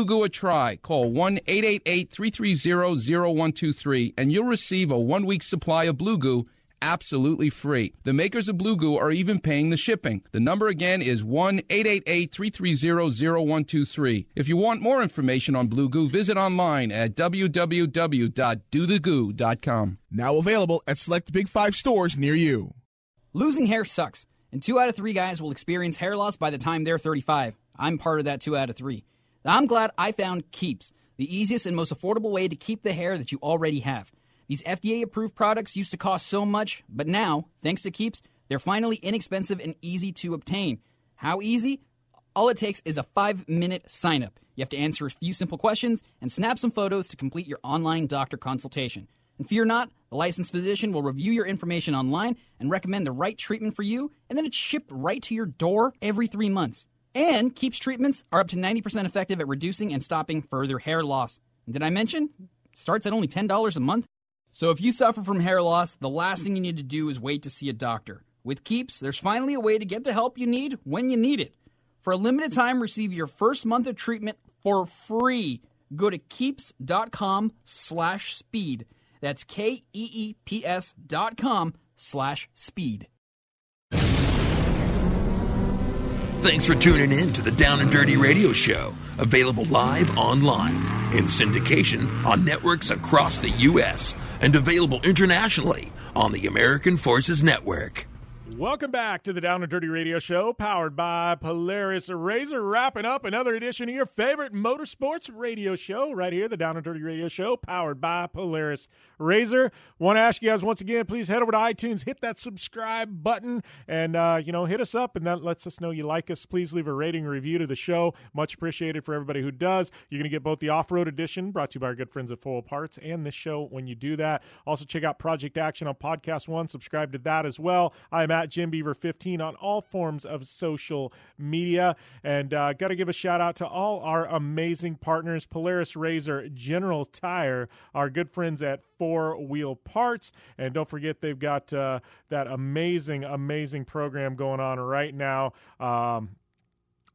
Speaker 12: Blue Goo a try. Call 1 888 330 0123 and you'll receive a one week supply of Blue Goo absolutely free. The makers of Blue Goo are even paying the shipping. The number again is 1 888 330 0123. If you want more information on Blue Goo, visit online at www.dothegoo.com.
Speaker 13: Now available at select Big Five stores near you.
Speaker 14: Losing hair sucks, and two out of three guys will experience hair loss by the time they're 35. I'm part of that two out of three. I'm glad I found Keeps, the easiest and most affordable way to keep the hair that you already have. These FDA approved products used to cost so much, but now, thanks to Keeps, they're finally inexpensive and easy to obtain. How easy? All it takes is a five minute sign up. You have to answer a few simple questions and snap some photos to complete your online doctor consultation. And fear not, the licensed physician will review your information online and recommend the right treatment for you, and then it's shipped right to your door every three months. And Keeps treatments are up to 90% effective at reducing and stopping further hair loss. Did I mention? Starts at only $10 a month. So if you suffer from hair loss, the last thing you need to do is wait to see a doctor. With Keeps, there's finally a way to get the help you need when you need it. For a limited time, receive your first month of treatment for free. Go to keeps.com slash speed. That's K-E-E-P-S dot com slash speed.
Speaker 1: Thanks for tuning in to the Down and Dirty Radio Show, available live online in syndication on networks across the U.S. and available internationally on the American Forces Network.
Speaker 2: Welcome back to the Down and Dirty Radio Show, powered by Polaris RZR. Wrapping up another edition of your favorite motorsports radio show right here, the Down and Dirty Radio Show, powered by Polaris RZR. Want to ask you guys once again, please head over to iTunes, hit that subscribe button, and uh, you know hit us up, and that lets us know you like us. Please leave a rating review to the show. Much appreciated for everybody who does. You're going to get both the off-road edition, brought to you by our good friends at Full Parts, and this show when you do that. Also, check out Project Action on Podcast One. Subscribe to that as well. I am at Jim Beaver 15 on all forms of social media. And uh, got to give a shout out to all our amazing partners Polaris RZR, General Tire, our good friends at Four Wheel Parts. And don't forget, they've got uh, that amazing, amazing program going on right now. Um,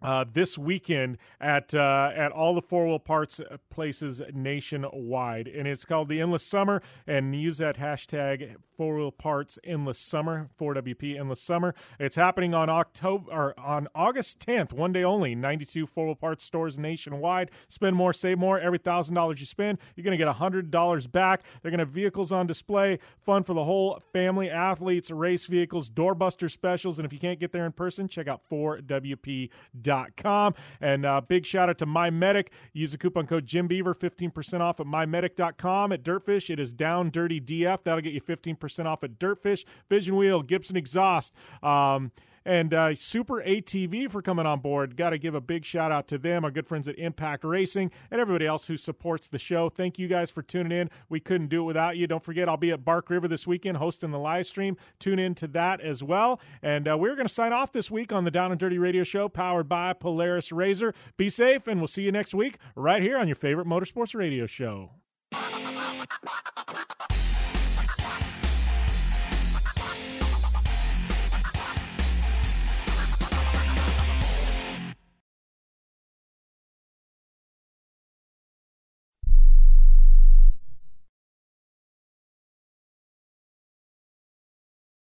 Speaker 2: uh, this weekend at uh, at all the four wheel parts places nationwide, and it's called the Endless Summer. And use that hashtag four wheel parts endless summer 4WP endless summer. It's happening on October or on August 10th, one day only. 92 four wheel parts stores nationwide. Spend more, save more. Every thousand dollars you spend, you're going to get hundred dollars back. They're going to have vehicles on display, fun for the whole family, athletes, race vehicles, doorbuster specials, and if you can't get there in person, check out 4WP mymedic.com. And uh, big shout out to MyMedic. Use the coupon code Jim Beaver, 15% off at mymedic.com. At Dirtfish, it is Down Dirty DF. That'll get you 15% off at Dirtfish. Vision Wheel, Gibson Exhaust. Um, and uh, Super ATV for coming on board. Got to give a big shout out to them, our good friends at Impact Racing, and everybody else who supports the show. Thank you guys for tuning in. We couldn't do it without you. Don't forget, I'll be at Bark River this weekend hosting the live stream. Tune in to that as well. And uh, we're going to sign off this week on the Down and Dirty Radio Show, powered by Polaris RZR. Be safe, and we'll see you next week right here on your favorite motorsports radio show.